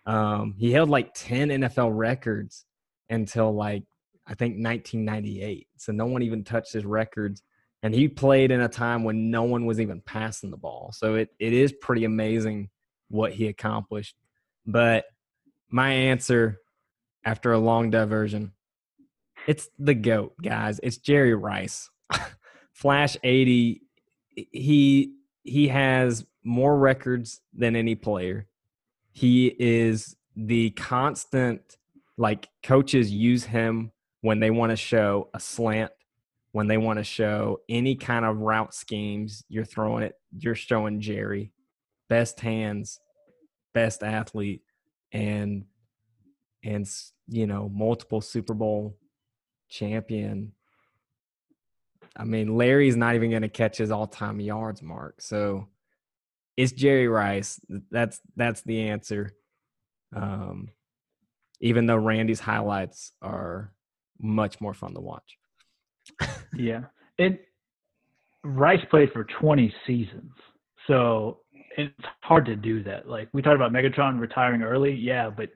S5: Um, he held like 10 NFL records until like I think 1998. So no one even touched his records. And he played in a time when no one was even passing the ball. So it, it is pretty amazing what he accomplished. But my answer after a long diversion, it's the GOAT, guys. It's Jerry Rice. Flash 80 he he has more records than any player. He is the constant like coaches use him when they want to show a slant, when they want to show any kind of route schemes, you're throwing it, you're showing Jerry. Best hands, best athlete, and and you know, multiple Super Bowl champion I mean, Larry's not even going to catch his all-time yards mark. So it's Jerry Rice. That's that's the answer. Um, even though Randy's highlights are much more fun to watch.
S3: Yeah, and Rice played for 20 seasons, so it's hard to do that. Like we talked about Megatron retiring early, yeah, but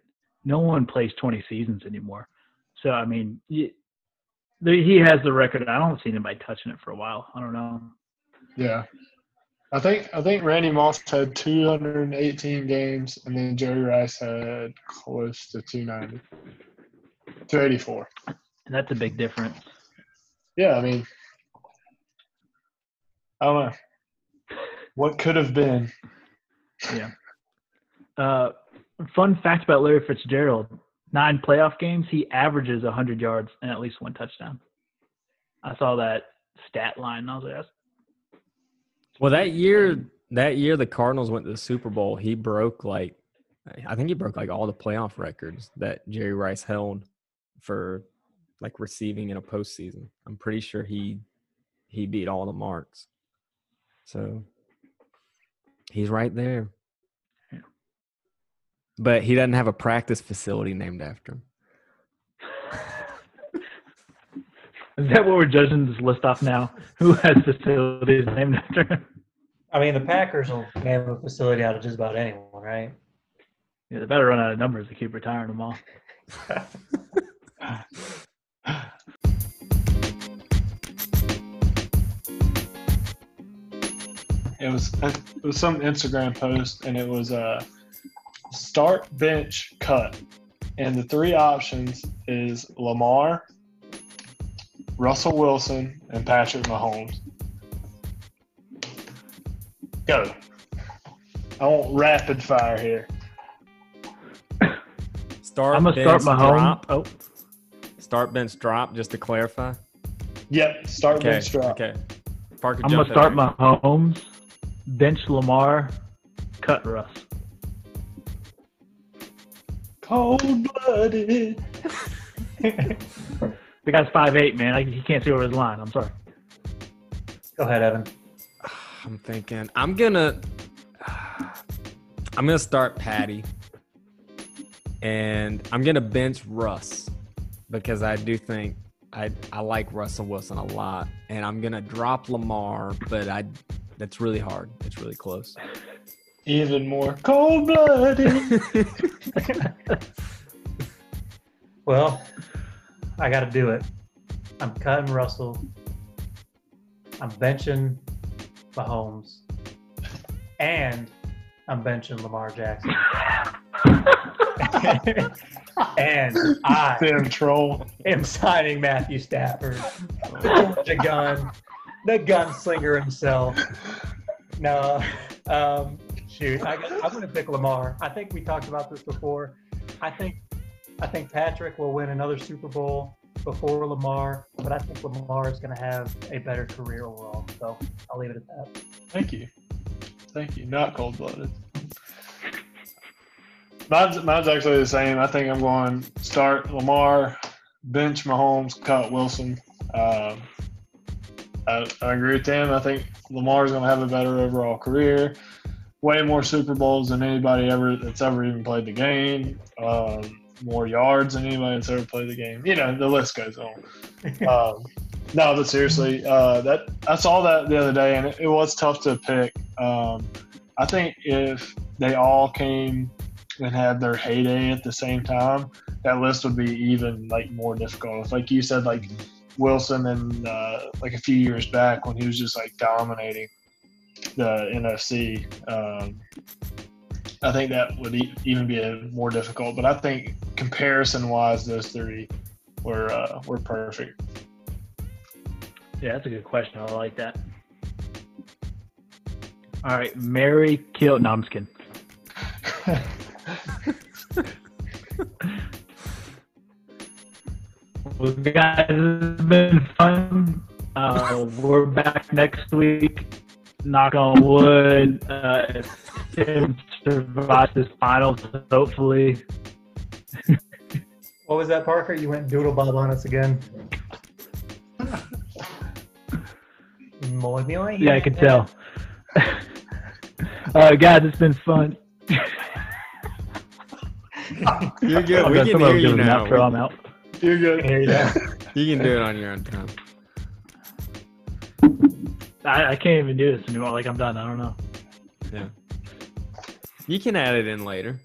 S3: no one plays 20 seasons anymore. So I mean, he has the record. I don't see anybody touching it for a while. I don't know.
S2: Yeah, I think I think Randy Moss had 218 games, and then Jerry Rice had close to 290, 284.
S3: And that's a big difference.
S2: Yeah, I mean, I don't know what could have been.
S3: Yeah. Uh, fun fact about Larry Fitzgerald: nine playoff games, he averages 100 yards and at least one touchdown. I saw that stat line and I was like, That's
S5: well, that year, that year the Cardinals went to the Super Bowl. He broke like, I think he broke like all the playoff records that Jerry Rice held for like receiving in a postseason. I'm pretty sure he he beat all the marks. So he's right there but he doesn't have a practice facility named after him.
S3: Is that what we're judging this list off now? Who has facilities named after him?
S4: I mean, the Packers will name a facility out of just about anyone, right?
S3: Yeah, they better run out of numbers to keep retiring them all.
S2: it was it was some Instagram post, and it was uh start, bench, cut. And the three options is Lamar, Russell Wilson, and Patrick Mahomes. Go. I want rapid fire here.
S5: Start.
S3: I'm gonna start Mahomes. Drop.
S5: Oh, start bench drop. Just to clarify.
S2: Yep. Start
S5: okay.
S2: bench drop.
S5: Okay. Parker,
S3: I'm gonna start Mahomes, bench Lamar, cut Russ.
S2: Cold blooded.
S3: the guy's five eight, man. I, he can't see over his line. I'm sorry.
S4: Go ahead, Evan.
S5: I'm thinking. I'm gonna. I'm gonna start Patty, and I'm gonna bench Russ because I do think I I like Russell Wilson a lot, and I'm gonna drop Lamar, but I that's really hard. It's really close
S2: even more cold blooded.
S4: well, I got to do it. I'm cutting Russell. I'm benching Mahomes. And I'm benching Lamar Jackson. and I
S2: Damn troll.
S4: am signing Matthew Stafford, the gun, the gunslinger himself. No, um, shoot, I, I'm going to pick Lamar. I think we talked about this before. I think, I think Patrick will win another Super Bowl before Lamar, but I think Lamar is going to have a better career overall. So I'll leave it at that.
S2: Thank you. Thank you. Not cold blooded. Mine's, mine's actually the same. I think I'm going start Lamar, bench Mahomes, cut Wilson. Um, I, I agree with them. I think Lamar's going to have a better overall career. Way more Super Bowls than anybody ever that's ever even played the game. Um, more yards than anybody that's ever played the game. You know, the list goes on. um, no, but seriously, uh, that I saw that the other day, and it, it was tough to pick. Um, I think if they all came and had their heyday at the same time, that list would be even like more difficult. If, like you said, like Wilson and uh, like a few years back when he was just like dominating the NFC, um, I think that would e- even be a more difficult. But I think comparison-wise, those three were uh, were perfect.
S3: Yeah, that's a good question. I like that. All right, Mary kill. No, I'm kidding. Well, guys, it's been fun. Uh, we're back next week. Knock on wood. Uh, if Tim survives this finals, hopefully.
S4: What was that, Parker? You went doodle bob on us again. Muy bien.
S3: Yeah, I can tell. uh, guys, it's been fun.
S5: You're good.
S3: I'm
S5: We
S3: gonna
S5: can hear you
S3: to the
S5: now.
S3: outro, I'm out.
S2: You're good.
S4: Here you go.
S5: You can do it on your own time.
S3: I, I can't even do this anymore. Like I'm done. I don't know.
S5: Yeah. You can add it in later.